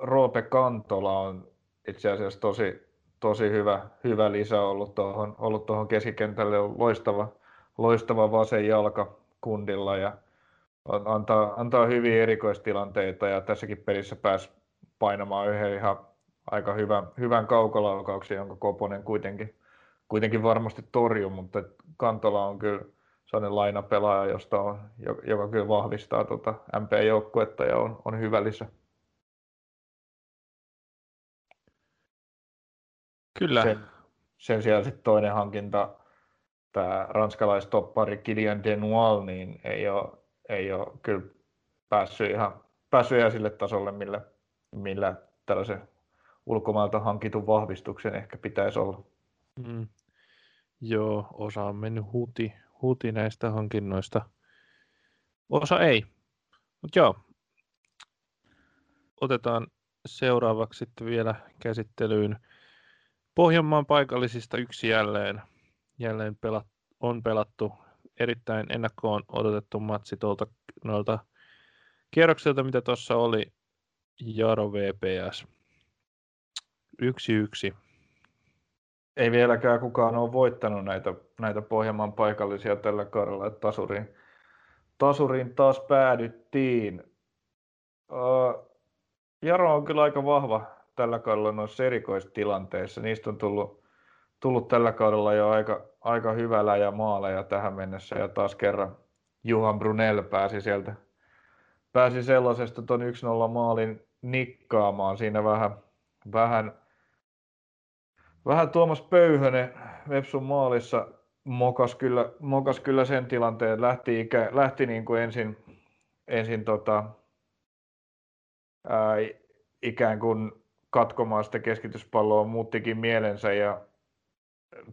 Roope Kantola on itse asiassa tosi tosi hyvä, hyvä lisä ollut tuohon, ollut tuohon keskikentälle, on loistava, loistava vasen jalka kundilla ja antaa, antaa hyviä erikoistilanteita ja tässäkin pelissä pääsi painamaan yhden ihan aika hyvän, hyvän kaukolaukauksen, jonka Koponen kuitenkin, kuitenkin varmasti torjui, mutta Kantola on kyllä sellainen lainapelaaja, josta on, joka kyllä vahvistaa tuota MP-joukkuetta ja on, on hyvä lisä. Kyllä. Sen, sen sijaan sitten toinen hankinta, tämä ranskalaistoppari Kilian Denual, niin ei ole, ei ole kyllä päässyt ihan, päässyt ihan sille tasolle, millä, millä tällaisen ulkomailta hankitun vahvistuksen ehkä pitäisi olla. Mm. Joo, osa on mennyt huti, huti näistä hankinnoista. Osa ei. Mutta joo, otetaan seuraavaksi sitten vielä käsittelyyn Pohjanmaan paikallisista yksi jälleen, jälleen pelat, on pelattu erittäin ennakkoon odotettu matsi tuolta noilta kierroksilta, mitä tuossa oli Jaro VPS. Yksi yksi. Ei vieläkään kukaan ole voittanut näitä, näitä Pohjanmaan paikallisia tällä kaudella, että tasuriin, tasuriin taas päädyttiin. Uh, Jaro on kyllä aika vahva tällä kaudella noissa erikoistilanteissa. Niistä on tullut, tullut tällä kaudella jo aika, aika hyvällä ja maaleja tähän mennessä. Ja taas kerran Juhan Brunel pääsi sieltä pääsi sellaisesta ton 1-0 maalin nikkaamaan. Siinä vähän, vähän, vähän Tuomas Pöyhönen Vepsun maalissa mokas kyllä, mokas kyllä sen tilanteen. Lähti, ikä, lähti niin kuin ensin, ensin tota, ää, ikään kuin katkomaan sitä keskityspalloa, muuttikin mielensä ja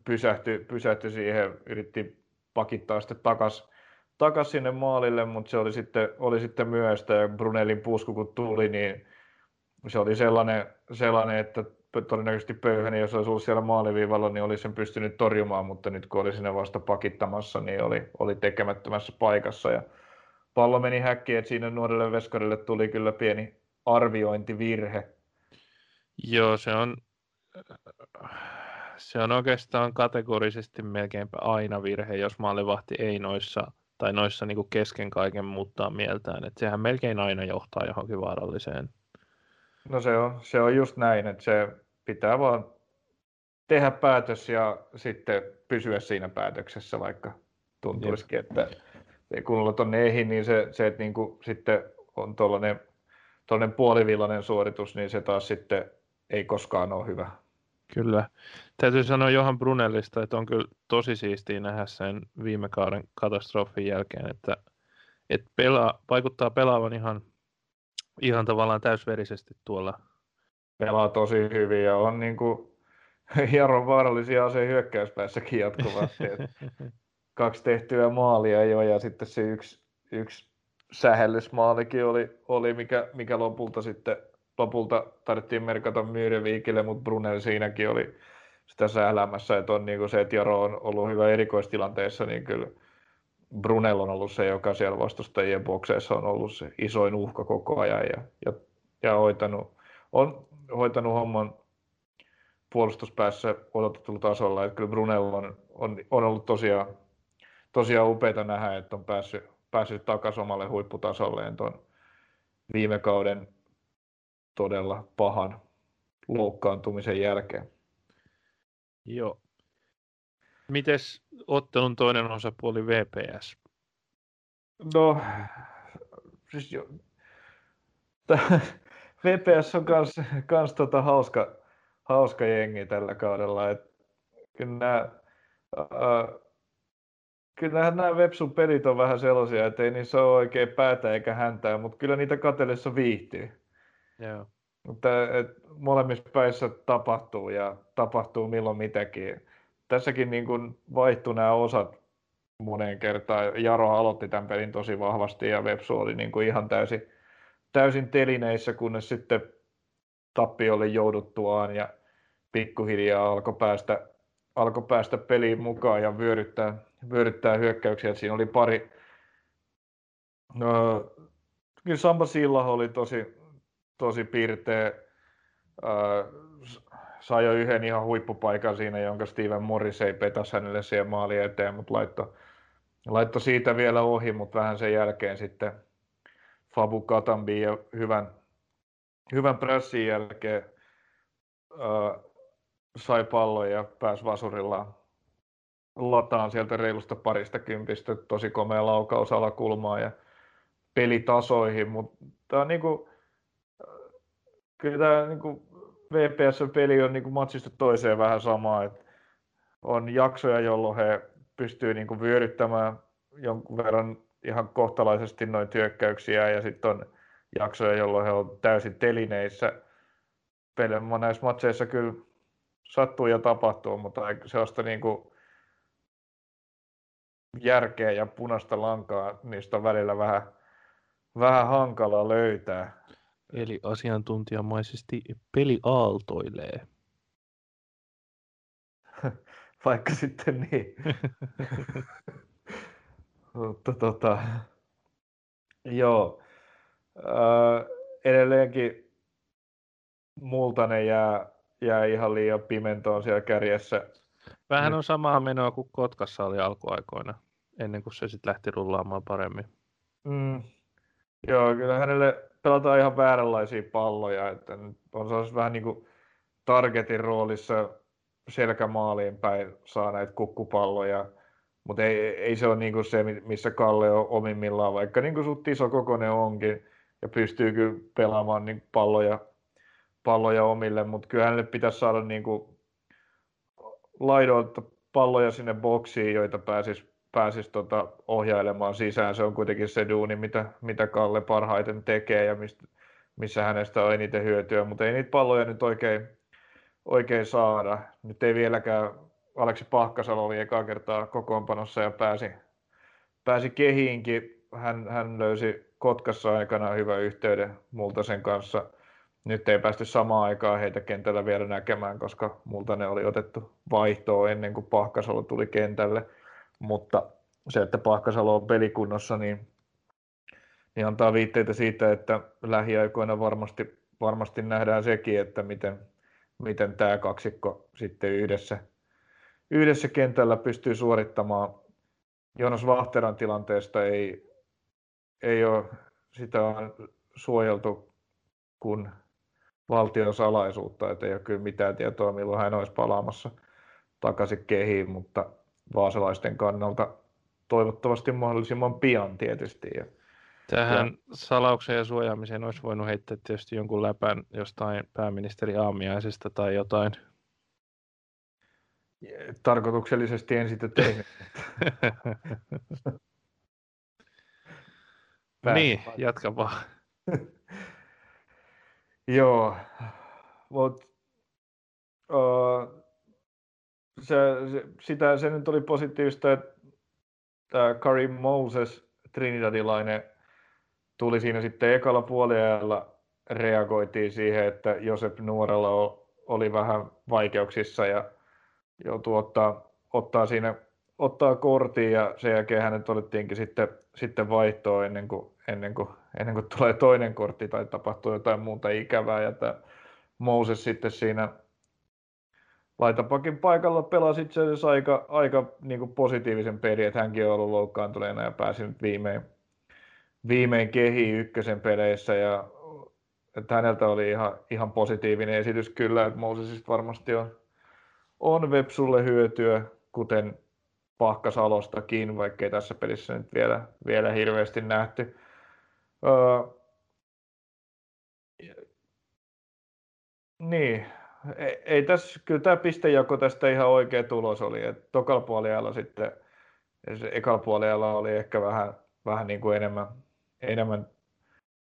pysähtyi, pysähtyi siihen, yritti pakittaa sitten takas, takas sinne maalille, mutta se oli sitten, oli sitten myöstä ja Brunelin pusku kun tuli, niin se oli sellainen, sellainen että todennäköisesti Pöyhänen, jos olisi ollut siellä maaliviivalla, niin olisi sen pystynyt torjumaan, mutta nyt kun oli sinne vasta pakittamassa, niin oli, oli tekemättömässä paikassa ja pallo meni häkkiin, että siinä nuorelle veskarille tuli kyllä pieni arviointivirhe, Joo, se on, se on oikeastaan kategorisesti melkeinpä aina virhe, jos maalivahti ei noissa tai noissa niin kesken kaiken muuttaa mieltään. että sehän melkein aina johtaa johonkin vaaralliseen. No se on, se on just näin, että se pitää vaan tehdä päätös ja sitten pysyä siinä päätöksessä, vaikka tuntuisikin, että kun ollaan tuonne eihin, niin se, se että niin kuin sitten on tuollainen puolivillainen suoritus, niin se taas sitten ei koskaan ole hyvä. Kyllä. Täytyy sanoa Johan Brunellista, että on kyllä tosi siistiä nähdä sen viime kauden katastrofin jälkeen, että, että pelaa, vaikuttaa pelaavan ihan, ihan tavallaan täysverisesti tuolla. Pelaa tosi hyvin ja on niin kuin hieron vaarallisia aseen hyökkäyspäässäkin jatkuvasti. kaksi tehtyä maalia jo ja sitten se yksi, yksi sähellysmaalikin oli, oli mikä, mikä lopulta sitten lopulta tarvittiin merkata Myyreviikille, mutta Brunel siinäkin oli sitä sählämässä, että on niin kuin se, että Jaro on ollut hyvä erikoistilanteessa, niin kyllä Brunel on ollut se, joka siellä vastustajien bokseissa on ollut se isoin uhka koko ajan ja, ja, ja hoitanut, on hoitanut homman puolustuspäässä odotetulla tasolla. Että kyllä Brunel on, on, on ollut tosiaan, tosiaan upeita nähdä, että on päässyt, päässyt takaisin omalle huipputasolleen tuon viime kauden todella pahan loukkaantumisen jälkeen. Joo. Mites ottelun toinen osapuoli VPS? No, siis jo. VPS on kans, kans tota hauska, hauska jengi tällä kaudella. Et kyllä nämä, äh, kyllä nämä Websun pelit on vähän sellaisia, että ei niissä ole oikein päätä eikä häntää, mutta kyllä niitä katellessa viihtyy. Joo. Mutta et, molemmissa päissä tapahtuu ja tapahtuu milloin mitäkin. Tässäkin niin kuin vaihtui nämä osat moneen kertaan. Jaro aloitti tämän pelin tosi vahvasti ja Vepsu oli niin ihan täysin, täysin telineissä, kunnes sitten tappiolle jouduttuaan ja pikkuhiljaa alkoi päästä, alkoi päästä peliin mukaan ja vyöryttää, vyöryttää hyökkäyksiä. Siinä oli pari, no, kyllä Samba Sillaho oli tosi, tosi pirteä. sai jo yhden ihan huippupaikan siinä, jonka Steven Morris ei petäisi hänelle siihen maali eteen, mutta laittoi laittoi siitä vielä ohi, mutta vähän sen jälkeen sitten Fabu Katambi ja hyvän, hyvän pressin jälkeen äh, sai pallon ja pääsi vasurilla lataan sieltä reilusta parista kympistä, tosi komea laukaus alakulmaa ja pelitasoihin, mutta tämä on niinku, kyllä tämä niinku VPS-peli on niinku matsista toiseen vähän sama, että on jaksoja, jolloin he pystyy niinku vyöryttämään jonkun verran ihan kohtalaisesti noin työkkäyksiä ja sitten on jaksoja, jolloin he on täysin telineissä. Pelejä näissä matseissa kyllä sattuu ja tapahtuu, mutta sellaista niin kuin järkeä ja punaista lankaa niistä on välillä vähän, vähän hankala löytää. Eli asiantuntijamaisesti peli aaltoilee. Vaikka sitten niin. Mutta tota, joo. Öö, edelleenkin Multanen jää, jää ihan liian pimentoon siellä kärjessä. Vähän on samaa menoa kuin Kotkassa oli alkuaikoina, ennen kuin se sitten lähti rullaamaan paremmin. Mm. Joo, kyllä hänelle pelataan ihan vääränlaisia palloja, että on se vähän niin kuin targetin roolissa selkämaaliin päin saa näitä kukkupalloja, mutta ei, ei se ole niin kuin se, missä Kalle on omimmillaan, vaikka niin kuin sut iso kokoinen onkin ja pystyy kyllä pelaamaan niin palloja, palloja omille, mutta kyllä hänelle pitäisi saada niin kuin laidoilta palloja sinne boksiin, joita pääsis, pääsis tota ohjailemaan sisään. Se on kuitenkin se duuni, mitä, mitä Kalle parhaiten tekee ja mistä, missä hänestä on eniten hyötyä, mutta ei niitä palloja nyt oikein, oikein saada. Nyt ei vieläkään Aleksi Pahkasalo oli eka kertaa kokoonpanossa ja pääsi, pääsi kehiinkin. Hän, hän löysi Kotkassa aikana hyvän yhteyden Multasen kanssa. Nyt ei päästy samaan aikaan heitä kentällä vielä näkemään, koska Multanen oli otettu vaihtoon ennen kuin Pahkasalo tuli kentälle. Mutta se, että Pahkasalo on pelikunnossa, niin, niin antaa viitteitä siitä, että lähiaikoina varmasti, varmasti nähdään sekin, että miten, miten tämä kaksikko sitten yhdessä, yhdessä kentällä pystyy suorittamaan. Jonas Vahteran tilanteesta ei, ei ole sitä on suojeltu kuin valtion salaisuutta, että ei ole kyllä mitään tietoa, milloin hän olisi palaamassa takaisin kehiin, mutta vaasalaisten kannalta toivottavasti mahdollisimman pian tietysti. Ja Tähän ja... salaukseen ja suojaamiseen olisi voinut heittää tietysti jonkun läpän jostain pääministeri aamiaisesta tai jotain. Tarkoituksellisesti en sitä tehnyt. niin, jatka vaan. Joo, mutta uh, se, sitä, se nyt oli positiivista, että tämä Karim Moses, Trinidadilainen, tuli siinä sitten ekalla puoliajalla, reagoitiin siihen, että Josep Nuorella oli vähän vaikeuksissa ja joutui ottaa, ottaa siinä ottaa kortin ja sen jälkeen hänet otettiinkin sitten, sitten vaihtoon ennen kuin, ennen, kuin, ennen kuin tulee toinen kortti tai tapahtuu jotain muuta ikävää. Ja tämä Moses sitten siinä laitapakin paikalla pelasi itse asiassa aika, aika niin kuin positiivisen pelin, että hänkin on ollut loukkaantuneena ja pääsi nyt viimein, viimein kehiin ykkösen peleissä ja että häneltä oli ihan, ihan positiivinen esitys kyllä, että Mosesista varmasti on, on Vepsulle hyötyä, kuten Pahkasalostakin, vaikkei tässä pelissä nyt vielä, vielä hirveästi nähty. Öö, niin, ei, ei tässä, kyllä tämä pistejako tästä ihan oikea tulos oli, että tokalla puolella sitten, ekalla puolella oli ehkä vähän, vähän niin kuin enemmän, enemmän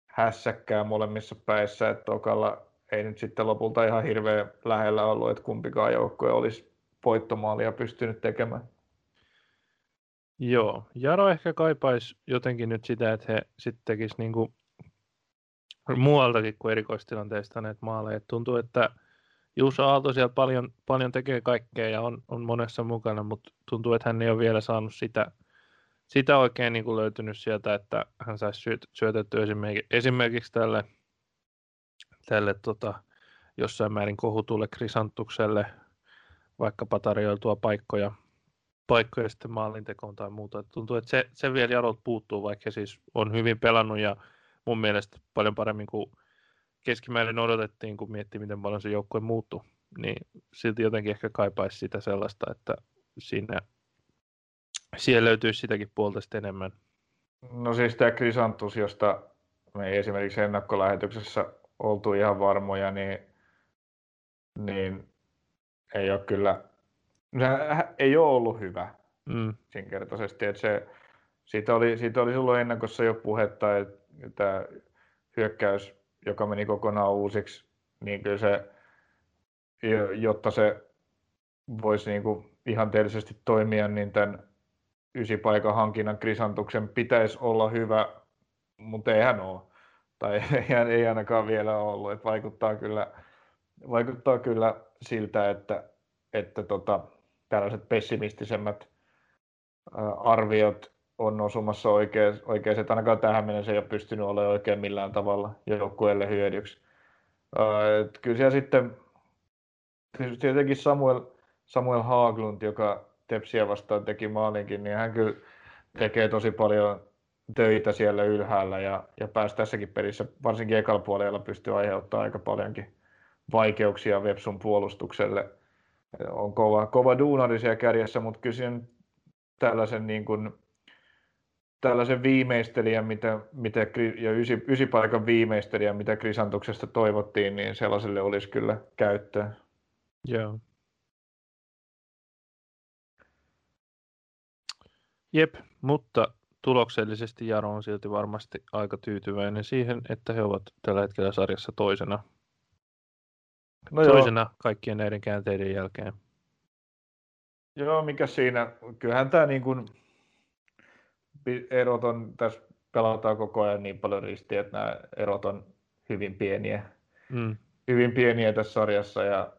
hässäkkää molemmissa päissä, että tokalla ei nyt sitten lopulta ihan hirveän lähellä ollut, että kumpikaan joukkue olisi voittomaalia pystynyt tekemään. Joo, Jaro ehkä kaipaisi jotenkin nyt sitä, että he sitten tekisivät niinku muualtakin kuin erikoistilanteista näitä maaleja. Tuntuu, että Juuso Aalto siellä paljon, paljon tekee kaikkea ja on, on monessa mukana, mutta tuntuu, että hän ei ole vielä saanut sitä, sitä oikein niin kuin löytynyt sieltä, että hän saisi syötettyä esimerkiksi, esimerkiksi tälle, tälle tota, jossain määrin kohutulle Krisantukselle vaikkapa tarjoiltua paikkoja paikkoja sitten maalintekoon tai muuta. Et tuntuu, että se, se vielä jarot puuttuu, vaikka siis on hyvin pelannut ja mun mielestä paljon paremmin kuin keskimäärin odotettiin, kun miettii, miten paljon se joukkue muuttui. Niin silti jotenkin ehkä kaipaisi sitä sellaista, että siinä, siellä löytyisi sitäkin puolta sitten enemmän. No siis tämä Krisantus, josta me ei esimerkiksi ennakkolähetyksessä oltu ihan varmoja, niin, niin ei ole kyllä, ei ole ollut hyvä mm. yksinkertaisesti. Että se, siitä, oli, siitä oli silloin ennakossa jo puhetta, että hyökkäys, joka meni kokonaan uusiksi, niin kyllä se, jotta se voisi niin kuin ihanteellisesti toimia, niin tämän ysipaikan hankinnan krisantuksen pitäisi olla hyvä, mutta eihän ole. Tai ei, ainakaan vielä ollut. Että vaikuttaa, kyllä, vaikuttaa kyllä siltä, että, että tota, tällaiset pessimistisemmät arviot on osumassa oikein, oikein että ainakaan tähän mennessä ei ole pystynyt olemaan oikein millään tavalla joukkueelle hyödyksi. Et kyllä siellä sitten tietenkin Samuel, Samuel Haaglund, joka Tepsiä vastaan teki maalinkin, niin hän kyllä tekee tosi paljon töitä siellä ylhäällä ja, ja pääsi tässäkin pelissä, varsinkin ekalla puolella, pystyy aiheuttamaan aika paljonkin vaikeuksia Vepsun puolustukselle. On kova, kova duunari siellä kärjessä, mutta kyllä tällaisen, niin kuin, tällaisen viimeistelijän, mitä, mitä, ja ysi, ysipaikan viimeistelijän, mitä Krisantuksesta toivottiin, niin sellaiselle olisi kyllä käyttöä. Joo. Jep, mutta tuloksellisesti Jaro on silti varmasti aika tyytyväinen siihen, että he ovat tällä hetkellä sarjassa toisena. No toisena joo. kaikkien näiden käänteiden jälkeen. Joo, mikä siinä, kyllähän tämä niin kuin, erot on, tässä pelataan koko ajan niin paljon ristiä, että nämä erot on hyvin pieniä. Mm. Hyvin pieniä tässä sarjassa ja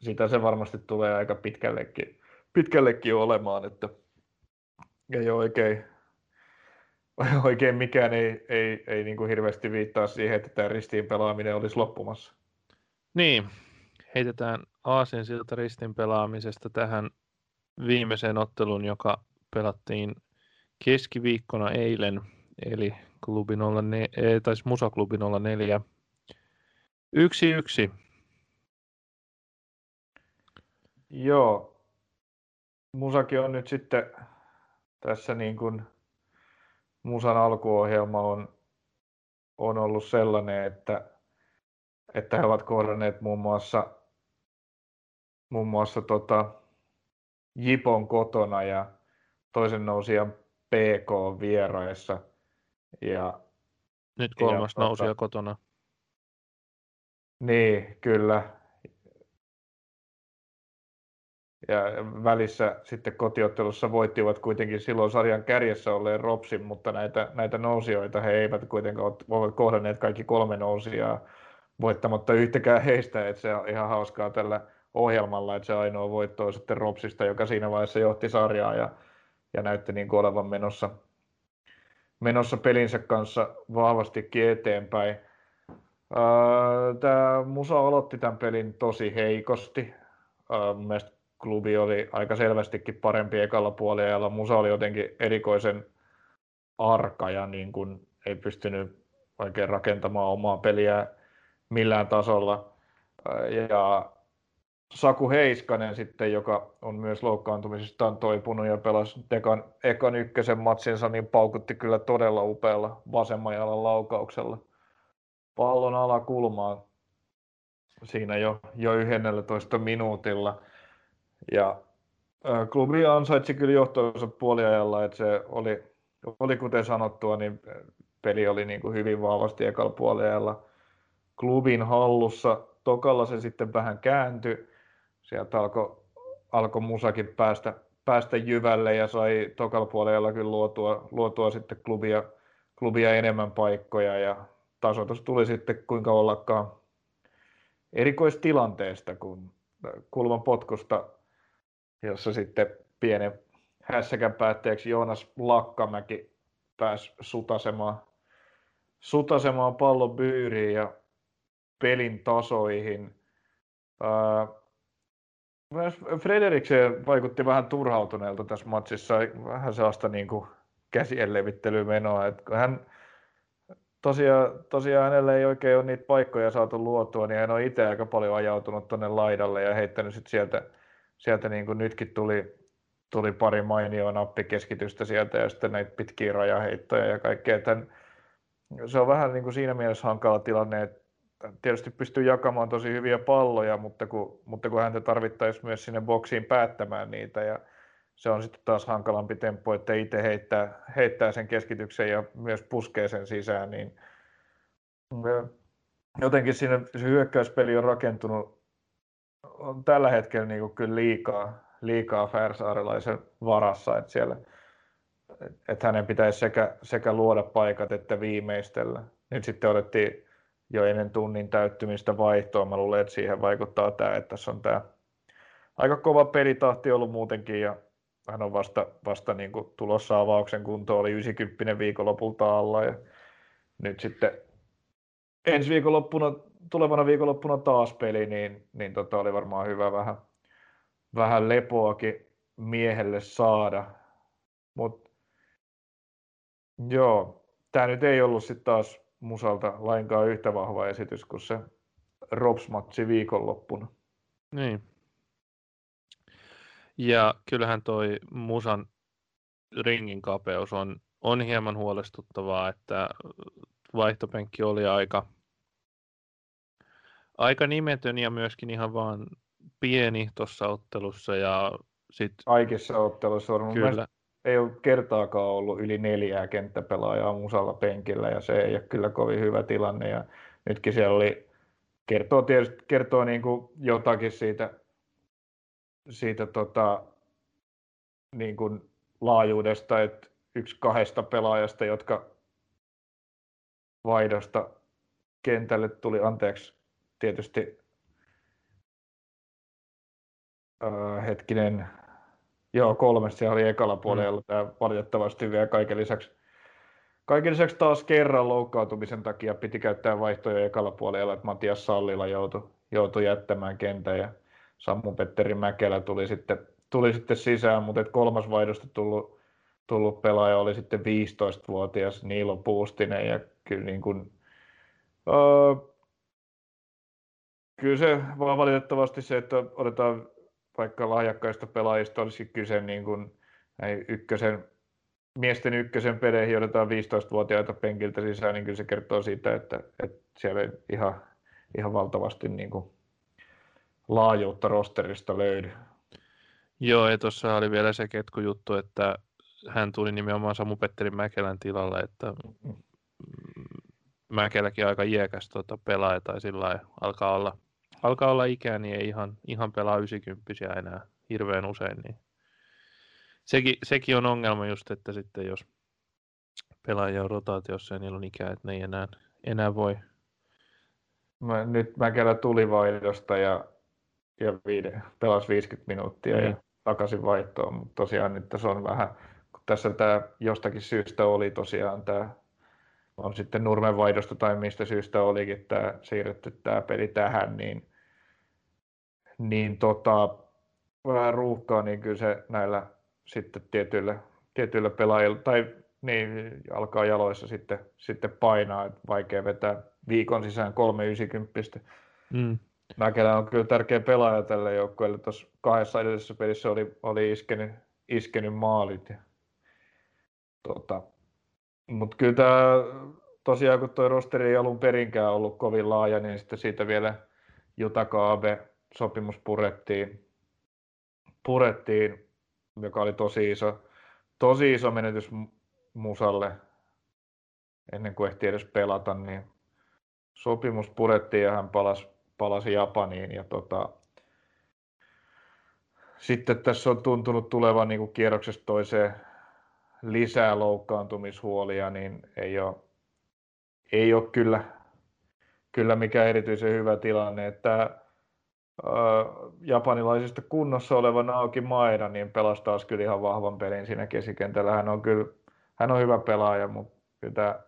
sitä se varmasti tulee aika pitkällekin, pitkällekin olemaan, että ei ole oikein, oikein mikään ei, ei, ei niin kuin hirveästi viittaa siihen, että tämä ristiin pelaaminen olisi loppumassa. Niin, heitetään Aasin siltä ristin pelaamisesta tähän viimeiseen otteluun, joka pelattiin keskiviikkona eilen, eli klubi 04, tai Musaklubi 04. Yksi yksi. Joo. Musakin on nyt sitten tässä niin kuin Musan alkuohjelma on, on ollut sellainen, että, että he ovat kohdanneet muun muassa, muun muassa tota, Jipon kotona ja toisen nousijan PK vieraissa. Ja, Nyt kolmas ja, nousija tota, kotona. Niin, kyllä ja välissä sitten kotiottelussa voittivat kuitenkin silloin sarjan kärjessä olleen Ropsin, mutta näitä, näitä nousijoita he eivät kuitenkaan ole kohdanneet kaikki kolme nousijaa voittamatta yhtäkään heistä, että se on ihan hauskaa tällä ohjelmalla, että se ainoa voitto on sitten Ropsista, joka siinä vaiheessa johti sarjaa ja, ja näytti niin kuin olevan menossa, menossa pelinsä kanssa vahvastikin eteenpäin. Tämä Musa aloitti tämän pelin tosi heikosti. Mielestäni klubi oli aika selvästikin parempi ekalla puolella. Musa oli jotenkin erikoisen arka ja niin kuin ei pystynyt oikein rakentamaan omaa peliä millään tasolla. Ja Saku Heiskanen sitten, joka on myös loukkaantumisestaan toipunut ja pelasi ekan, ekan ykkösen matsinsa, niin paukutti kyllä todella upealla vasemman jalan laukauksella pallon alakulmaan siinä jo, jo 11 minuutilla. Ja äh, klubi ansaitsi kyllä johtonsa puoliajalla, että se oli, oli kuten sanottua, niin peli oli niin kuin hyvin vahvasti ekalla puoliajalla klubin hallussa. Tokalla se sitten vähän kääntyi. Sieltä alkoi alko musakin päästä, päästä jyvälle ja sai tokalla puolella kyllä luotua, luotua sitten klubia, klubia enemmän paikkoja ja tasoitus tuli sitten kuinka ollakaan erikoistilanteesta, kun kulman potkusta jossa sitten pienen hässäkän päätteeksi Joonas Lakkamäki pääsi sutasemaan, sutasemaan pallon byyriin ja pelin tasoihin. Myös Frederiksen vaikutti vähän turhautuneelta tässä matsissa, vähän sellaista niin kuin käsien. Että hän, tosiaan, tosiaan hänelle ei oikein ole niitä paikkoja saatu luotua, niin hän on itse aika paljon ajautunut tuonne laidalle ja heittänyt sit sieltä, sieltä niin kuin nytkin tuli, tuli pari mainioa nappikeskitystä sieltä ja sitten näitä pitkiä rajaheittoja ja kaikkea. Tämän, se on vähän niin kuin siinä mielessä hankala tilanne, että tietysti pystyy jakamaan tosi hyviä palloja, mutta kun, mutta kun häntä tarvittaisiin myös sinne boksiin päättämään niitä ja se on sitten taas hankalampi temppu, että itse heittää, heittää sen keskityksen ja myös puskee sen sisään, niin jotenkin siinä se hyökkäyspeli on rakentunut on tällä hetkellä niin kuin kyllä liikaa, liikaa Färsaarelaisen varassa, että siellä että hänen pitäisi sekä, sekä luoda paikat että viimeistellä. Nyt sitten otettiin jo ennen tunnin täyttymistä vaihtoa. Mä luulen, että siihen vaikuttaa tämä, että tässä on tämä aika kova pelitahti ollut muutenkin ja hän on vasta, vasta niin kuin tulossa avauksen kuntoon, oli 90 viikonlopulta alla ja nyt sitten ensi viikonloppuna, tulevana viikonloppuna taas peli, niin, niin tota oli varmaan hyvä vähän, vähän lepoakin miehelle saada. Mutta joo, tämä nyt ei ollut sitten taas Musalta lainkaan yhtä vahva esitys kuin se Robs-matsi viikonloppuna. Niin. Ja kyllähän toi Musan ringin kapeus on, on hieman huolestuttavaa, että vaihtopenkki oli aika, aika nimetön ja myöskin ihan vaan pieni tuossa ottelussa. Ja sit... Kaikissa otteluissa on. Kyllä. Ei ole kertaakaan ollut yli neljää kenttäpelaajaa musalla penkillä ja se ei ole kyllä kovin hyvä tilanne. Ja nytkin siellä oli, kertoo, tietysti, kertoo niin kuin jotakin siitä siitä tota, niin kuin laajuudesta, että yksi kahdesta pelaajasta, jotka vaihdosta kentälle tuli, anteeksi, tietysti äh, hetkinen, joo kolmesta se oli ekalla puolella, mm. tämä valitettavasti vielä kaiken lisäksi Kaiken lisäksi taas kerran loukkaantumisen takia piti käyttää vaihtoja ekalla puolella, että Matias Sallila joutui, joutui jättämään kentän ja Sammu Petteri Mäkelä tuli sitten, tuli sitten sisään, mutta kolmas vaihdosta tullut, tullut pelaaja oli sitten 15-vuotias Niilo Puustinen ja kyllä, niin kuin, öö, kyllä se vaan valitettavasti se, että otetaan vaikka lahjakkaista pelaajista olisi kyse niin kuin ykkösen, miesten ykkösen peleihin otetaan 15-vuotiaita penkiltä sisään, niin kyllä se kertoo siitä, että, että siellä ei ihan, ihan valtavasti niin kuin laajuutta rosterista löydy. Joo, ja tuossa oli vielä se ketkujuttu, että hän tuli nimenomaan Samu Petteri Mäkelän tilalle, että Mäkeläkin aika iäkäs tuota, pelaaja tai sillä alkaa olla, alkaa olla ikää, niin ei ihan, ihan pelaa 90 enää hirveän usein. Niin. Sekin, sekin, on ongelma just, että sitten jos pelaajia on rotaatiossa ja niillä on ikää, että ne ei enää, enää voi. Mä, nyt Mäkelä tuli vaihdosta ja ja viide, pelasi 50 minuuttia mm. ja takaisin vaihtoon, mutta tosiaan nyt tässä on vähän, kun tässä tämä jostakin syystä oli tosiaan tämä on sitten Nurmen vaihdosta tai mistä syystä olikin tämä siirretty tämä peli tähän, niin, niin tota, vähän ruuhkaa, niin kyllä se näillä sitten tietyillä, tietyillä pelaajilla, tai niin, alkaa jaloissa sitten, sitten painaa, että vaikea vetää viikon sisään 390. Mm. Mäkelä on kyllä tärkeä pelaaja tälle joukkueelle. Tuossa kahdessa edellisessä pelissä oli, oli iskenyt, iskenyt maalit. Ja, tota, Mutta kyllä tämä tosiaan, kun tuo rosteri ei alun perinkään ollut kovin laaja, niin sitten siitä vielä Jutaka Abe sopimus purettiin, purettiin, joka oli tosi iso, tosi iso menetys Musalle ennen kuin ehti edes pelata, niin sopimus purettiin ja hän palasi palasi Japaniin ja tota, sitten tässä on tuntunut tulevan niin kuin kierroksesta toiseen lisää loukkaantumishuolia, niin ei ole, ei ole kyllä, kyllä mikään erityisen hyvä tilanne. Että, japanilaisista kunnossa oleva Naoki Maeda niin pelasi taas kyllä ihan vahvan pelin siinä keskikentällä. Hän on kyllä hän on hyvä pelaaja, mutta kyllä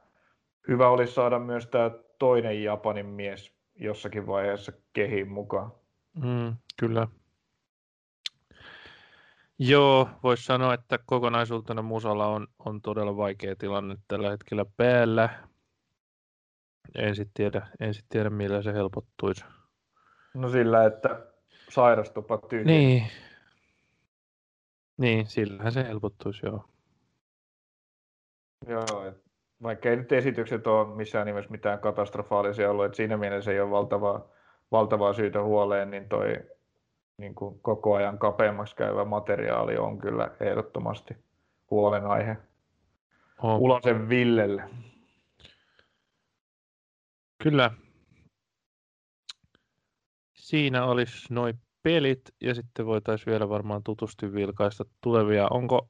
hyvä olisi saada myös tämä toinen Japanin mies jossakin vaiheessa kehiin mukaan. Mm, kyllä. Joo, voisi sanoa, että kokonaisuutena Musalla on, on todella vaikea tilanne tällä hetkellä päällä. En sitten tiedä, en sit tiedä, millä se helpottuisi. No sillä, että sairastupa tyhjä. Niin. Niin, sillähän se helpottuisi, joo. Joo, et vaikka ei nyt esitykset ole missään nimessä mitään katastrofaalisia ollut, että siinä mielessä ei ole valtavaa, valtavaa syytä huoleen, niin toi niin kuin koko ajan kapeammaksi käyvä materiaali on kyllä ehdottomasti huolenaihe Oh. Ulosen Villelle. Kyllä. Siinä olisi noin pelit ja sitten voitaisiin vielä varmaan tutusti vilkaista tulevia. Onko,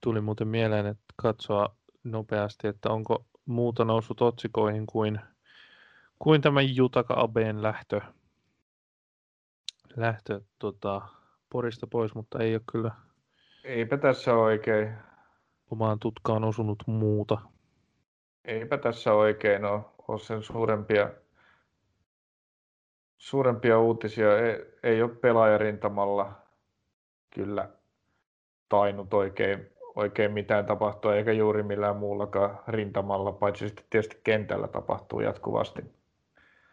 tuli muuten mieleen, että katsoa nopeasti, että onko muuta noussut otsikoihin kuin, kuin tämä Jutaka Abeen lähtö, lähtö tota, Porista pois, mutta ei ole kyllä Eipä tässä oikein, omaan tutkaan osunut muuta. eipä tässä oikein ole, ole sen suurempia, suurempia uutisia. Ei, ei ole pelaajarintamalla kyllä tainnut oikein, oikein mitään tapahtua, eikä juuri millään muullakaan rintamalla, paitsi sitten tietysti kentällä tapahtuu jatkuvasti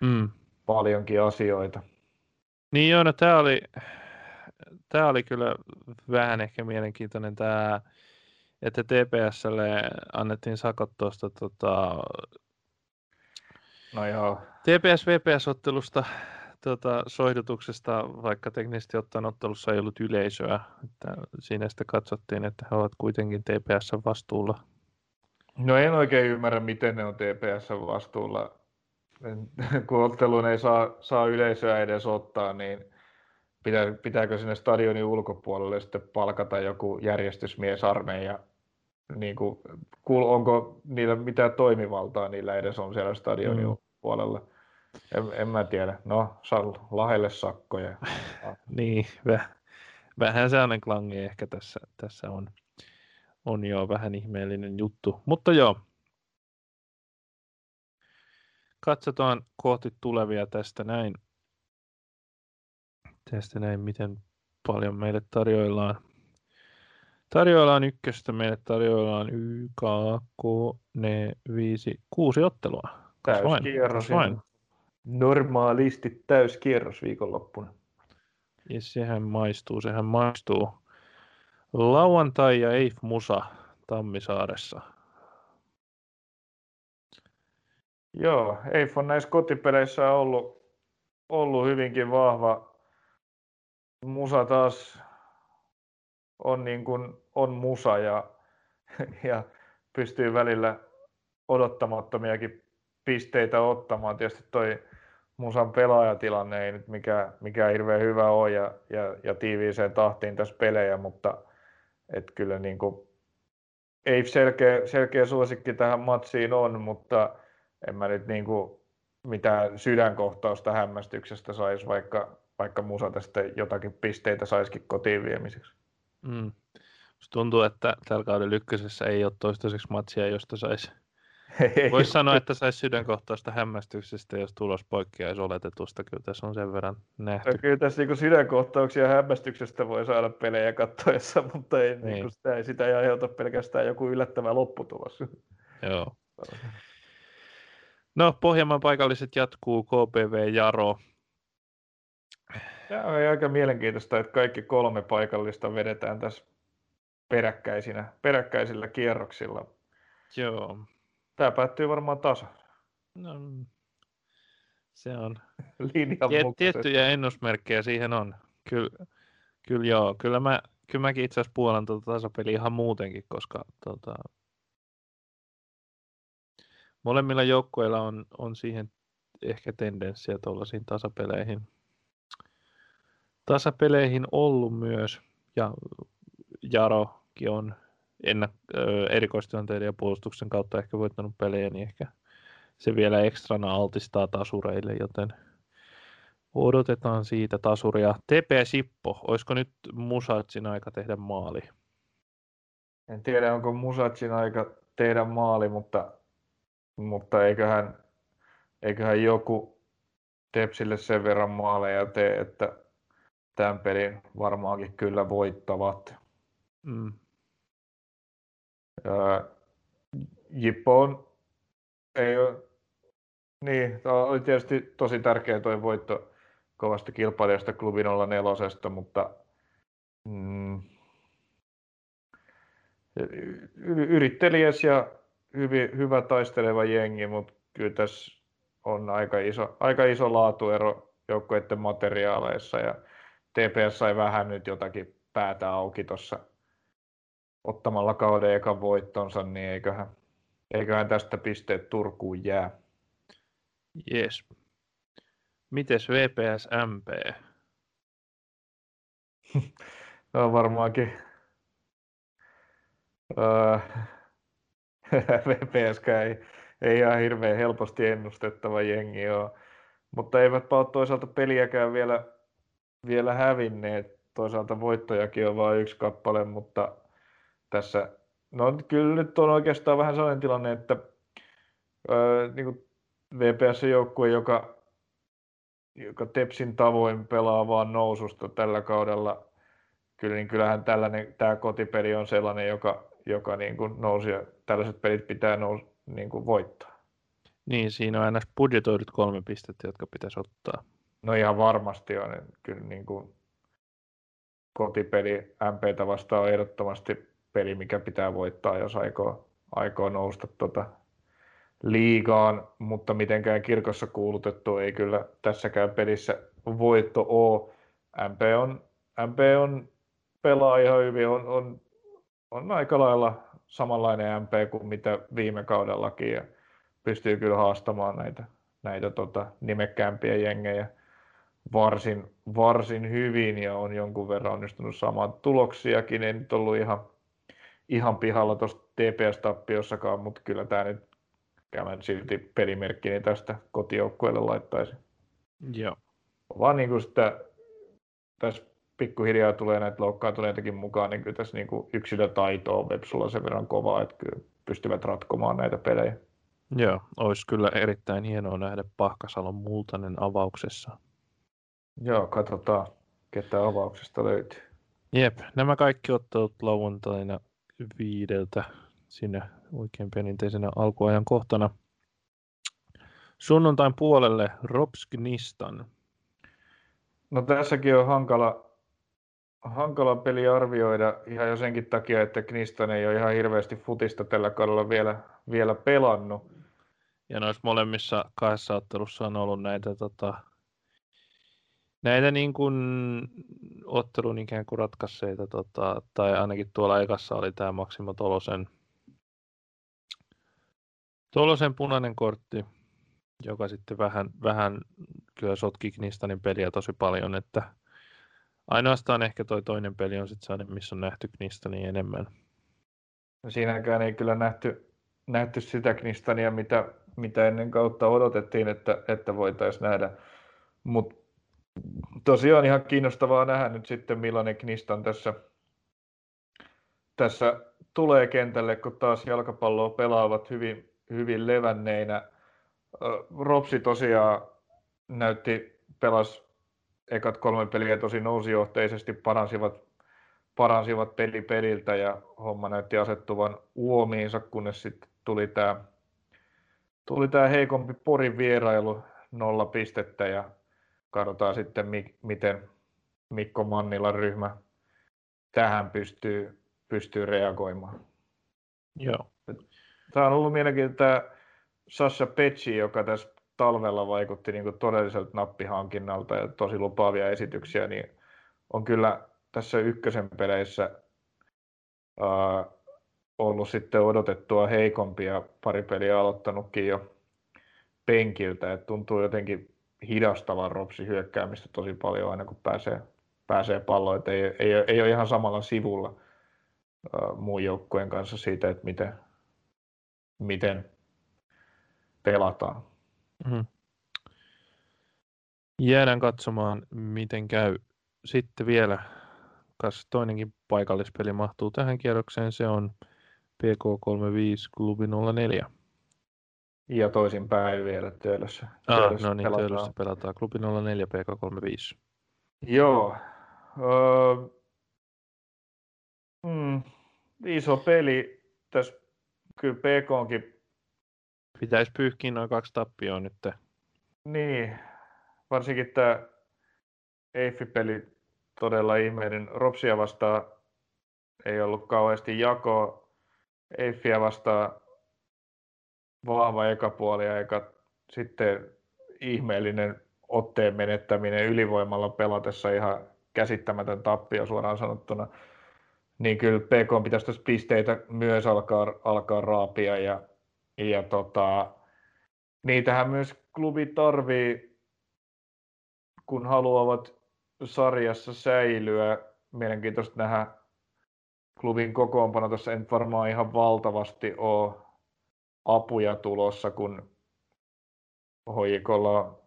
Mm. paljonkin asioita. Niin joo, no tämä oli, tää oli kyllä vähän ehkä mielenkiintoinen tämä, että TPSlle annettiin sakot tuosta tota, No joo, TPS-VPS-ottelusta tota, soihdutuksesta, vaikka teknisesti ottaen ottelussa ei ollut yleisöä. Että siinä sitten katsottiin, että he ovat kuitenkin TPS vastuulla. No en oikein ymmärrä, miten ne on TPS vastuulla. En- Kun otteluun ei saa, saa yleisöä edes ottaa, niin pitää, pitääkö sinne stadionin ulkopuolelle sitten palkata joku järjestysmiesarmeija? Niin kuin, onko niillä mitään toimivaltaa niillä edes on siellä stadionin Mm. mm. En, en mä tiedä. No, saa lahelle sakkoja. Niin, väh, vähän sellainen klangi ehkä tässä, tässä on, on jo vähän ihmeellinen juttu. Mutta joo, katsotaan kohti tulevia tästä näin. Tästä näin, miten paljon meille tarjoillaan. Tarjoillaan ykköstä, meille tarjoillaan Y, K, ne viisi, kuusi ottelua. Täyskierros. vain. Normaalisti täyskierros viikonloppuna. Ja sehän maistuu, sehän maistuu. Lauantai ja Eif Musa Tammisaaressa. Joo, Eif on näissä kotipeleissä ollut, ollut hyvinkin vahva. Musa taas on, niin kuin, on musa ja, ja pystyy välillä odottamattomiakin pisteitä ottamaan. Tietysti toi Musan pelaajatilanne ei nyt mikään, mikään hirveän hyvä ole ja, ja, ja tiiviiseen tahtiin tässä pelejä, mutta et kyllä niin kuin, ei selkeä, selkeä suosikki tähän matsiin on, mutta en mä nyt niin kuin mitään sydänkohtausta hämmästyksestä saisi, vaikka, vaikka Musa tästä jotakin pisteitä saisikin kotiin viemiseksi. Mm. Tuntuu, että tällä kauden ykkösessä ei ole toistaiseksi matsia, josta saisi. Voisi sanoa, että saisi sydänkohtaista hämmästyksestä, jos tulos poikkeaisi oletetusta. Kyllä tässä on sen verran nähty. Kyllä tässä niin sydänkohtauksia hämmästyksestä voi saada pelejä katsoessa, mutta ei, niin. Niin. Niin sitä, ei, sitä ei aiheuta pelkästään joku yllättävä lopputulos. Joo. No, Pohjanmaan paikalliset jatkuu, KPV Jaro. Tämä on aika mielenkiintoista, että kaikki kolme paikallista vedetään tässä peräkkäisinä, peräkkäisillä kierroksilla. Joo. Tämä päättyy varmaan tasa No, se on. linjan Tiet, tiettyjä ennusmerkkejä siihen on. Kyllä, kyllä joo. Kyllä, mä, kyllä mäkin itse asiassa puolan tuota tasapeliä ihan muutenkin, koska tota, molemmilla joukkueilla on, on siihen ehkä tendenssiä tuollaisiin tasapeleihin. Tasapeleihin ollut myös, ja Jarokin on ennak- ö, erikoistilanteiden ja puolustuksen kautta ehkä voittanut pelejä, niin ehkä se vielä ekstrana altistaa tasureille, joten odotetaan siitä tasuria. TP Sippo, olisiko nyt Musatsin aika tehdä maali? En tiedä, onko Musatsin aika tehdä maali, mutta, mutta eiköhän, eiköhän joku Tepsille sen verran maaleja tee, että tämän pelin varmaankin kyllä voittavat. Mm. Öö, Jippo on, ei ole, niin, oli tietysti tosi tärkeä tuo voitto kovasti kilpailijasta klubi 04, mutta mm, yrittelijäs ja hyvin, hyvä taisteleva jengi, mutta kyllä tässä on aika iso, aika iso laatuero joukkueiden materiaaleissa ja TPS sai vähän nyt jotakin päätä auki tuossa ottamalla kauden ekan voittonsa, niin eiköhän, eiköhän tästä pisteet Turkuun jää. Yes. Mites VPS MP? no varmaankin öö, VPS ei, ei ihan hirveän helposti ennustettava jengi ole. Mutta eivät ole toisaalta peliäkään vielä, vielä hävinneet. Toisaalta voittojakin on vain yksi kappale, mutta tässä, no kyllä nyt on oikeastaan vähän sellainen tilanne, että öö, niin kuin VPS-joukkue, joka, joka Tepsin tavoin pelaa vaan noususta tällä kaudella, kyllä, niin kyllähän tällainen, tämä kotipeli on sellainen, joka, joka niin kuin nousi, ja tällaiset pelit pitää nous, niin kuin voittaa. Niin, siinä on aina budjetoidut kolme pistettä, jotka pitäisi ottaa. No ihan varmasti on. Kyllä niin kuin kotipeli MPtä vastaan on ehdottomasti peli, mikä pitää voittaa, jos aikoo, aikoo nousta tota liigaan, mutta mitenkään kirkossa kuulutettu ei kyllä tässäkään pelissä voitto ole. MP on, MP on pelaa ihan hyvin, on, on, on aika lailla samanlainen MP kuin mitä viime kaudellakin ja pystyy kyllä haastamaan näitä, näitä tota, nimekkäämpiä jengejä varsin, varsin hyvin ja on jonkun verran onnistunut saamaan tuloksiakin. Ei nyt ollut ihan, ihan pihalla tuosta TPS-tappiossakaan, mutta kyllä tämä nyt käymään silti pelimerkkini tästä kotijoukkueelle laittaisi. Joo. Vaan niin kuin sitä, tässä pikkuhiljaa tulee näitä loukkaantuneitakin mukaan, niin kyllä tässä niin kuin yksilötaito on Vepsulla sen verran kovaa, että kyllä pystyvät ratkomaan näitä pelejä. Joo, olisi kyllä erittäin hienoa nähdä Pahkasalon multainen avauksessa. Joo, katsotaan, ketä avauksesta löytyy. Jep, nämä kaikki ottelut lauantaina viideltä sinne oikein perinteisenä alkuajan kohtana. Sunnuntain puolelle Ropsknistan. No tässäkin on hankala, hankala peli arvioida ihan jo senkin takia, että Knistan ei ole ihan hirveästi futista tällä kaudella vielä, vielä pelannut. Ja noissa molemmissa kahdessa ottelussa on ollut näitä, tota, näitä niin kuin ottelun ikään kuin ratkaiseita, tota, tai ainakin tuolla ekassa oli tämä Maksimo Tolosen, Tolosen punainen kortti, joka sitten vähän, vähän kyllä sotki Knistanin peliä tosi paljon, että ainoastaan ehkä toi toinen peli on sitten sellainen, missä on nähty Knistania enemmän. No siinäkään ei kyllä nähty, nähty sitä Knistania, mitä, mitä ennen kautta odotettiin, että, että voitaisiin nähdä. Mutta tosiaan ihan kiinnostavaa nähdä nyt sitten, millainen Knistan tässä, tässä tulee kentälle, kun taas jalkapalloa pelaavat hyvin, hyvin levänneinä. Ropsi tosiaan näytti, pelas ekat kolme peliä tosi nousijohteisesti, paransivat, paransivat peli peliltä ja homma näytti asettuvan uomiinsa, kunnes sitten tuli tämä tuli tää heikompi Porin vierailu, nolla pistettä ja katsotaan sitten, miten Mikko Mannilan ryhmä tähän pystyy, pystyy reagoimaan. Joo. Tämä on ollut mielenkiintoista tämä Sasha Pecci, joka tässä talvella vaikutti niin todelliselta nappihankinnalta ja tosi lupaavia esityksiä, niin on kyllä tässä ykkösen peleissä ää, ollut sitten odotettua heikompia pari peliä aloittanutkin jo penkiltä, että tuntuu jotenkin hidastavan Ropsi hyökkäämistä tosi paljon aina kun pääsee, pääsee palloon, että ei, ei, ei ole ihan samalla sivulla ää, muun joukkueen kanssa siitä, että miten, miten pelataan. Mm-hmm. Jäädään katsomaan, miten käy. Sitten vielä, kas toinenkin paikallispeli mahtuu tähän kierrokseen, se on PK35 Klubi 04. Ja toisinpäin vielä Töölössä. Ah, no niin, pelataan. Töölössä pelataan Klubi 04 PK35. Joo, Öö, mm, iso peli. Tässä kyllä PK onkin... Pitäisi pyyhkiä noin kaksi tappioa nyt. Niin, varsinkin tämä Eiffi-peli todella ihmeinen. Ropsia vastaan ei ollut kauheasti jakoa. Eiffiä vastaan vahva ekapuoli ja eka sitten ihmeellinen otteen menettäminen ylivoimalla pelatessa ihan käsittämätön tappio suoraan sanottuna. Niin kyllä PK pitäisi tässä pisteitä myös alkaa, alkaa raapia ja, ja tota, niitähän myös klubi tarvii, kun haluavat sarjassa säilyä. Mielenkiintoista nähdä klubin kokoonpano. Ei nyt varmaan ihan valtavasti ole apuja tulossa, kun hoikolla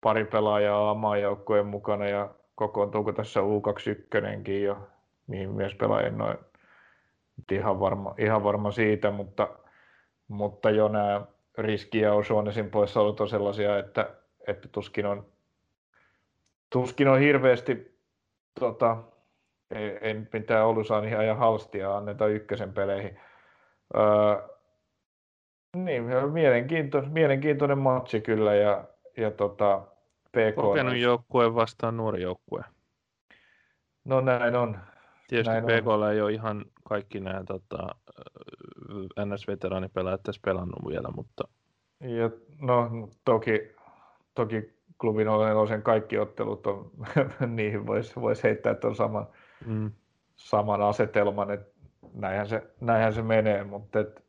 pari pelaajaa oman joukkueen mukana ja kokoontuuko tässä U21 jo, mihin myös pelaajien noin ihan varma, ihan varma siitä, mutta, mutta jo nämä riski- ja Osuonesin poissaolut on sellaisia, että, että tuskin, on, tuskin on hirveästi tota, ei, ei mitään Olusaan ihan ja halstia anneta ykkösen peleihin. Öö, niin, mielenkiintoinen, mielenkiintoinen matsi kyllä ja, ja tota, PK. Kokenut joukkue vastaan nuori joukkue. No näin on. Tietysti näin PKlla on. ei ole ihan kaikki nämä tota, NS-veteraanipelaajat tässä pelannut vielä, mutta... Ja, no toki, toki klubin nelosen kaikki ottelut on, niihin voisi vois heittää tuon saman, mm. saman asetelman, että näinhän se, näinhän se menee, mutta et,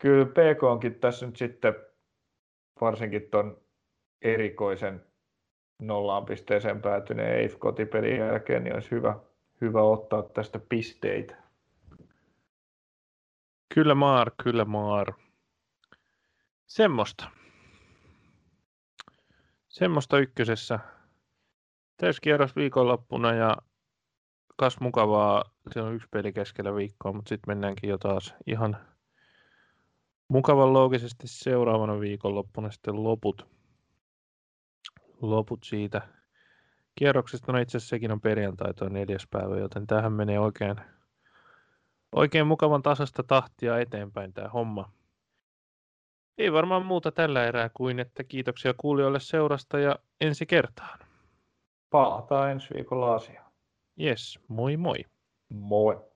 kyllä PK onkin tässä nyt sitten varsinkin tuon erikoisen nollaan pisteeseen päätyneen EIF kotipelin jälkeen, niin olisi hyvä, hyvä ottaa tästä pisteitä. Kyllä maar, kyllä maar. Semmosta. Semmosta ykkösessä. Täyskierros viikonloppuna ja kas mukavaa. Se on yksi peli keskellä viikkoa, mutta sitten mennäänkin jo taas ihan mukavan loogisesti seuraavana viikonloppuna sitten loput loput siitä kierroksesta. No itse asiassa sekin on perjantai, tuo neljäs päivä, joten tähän menee oikein, oikein mukavan tasasta tahtia eteenpäin tämä homma. Ei varmaan muuta tällä erää kuin, että kiitoksia kuulijoille seurasta ja ensi kertaan. Palataan ensi viikolla asiaan. Yes, moi moi. Moi.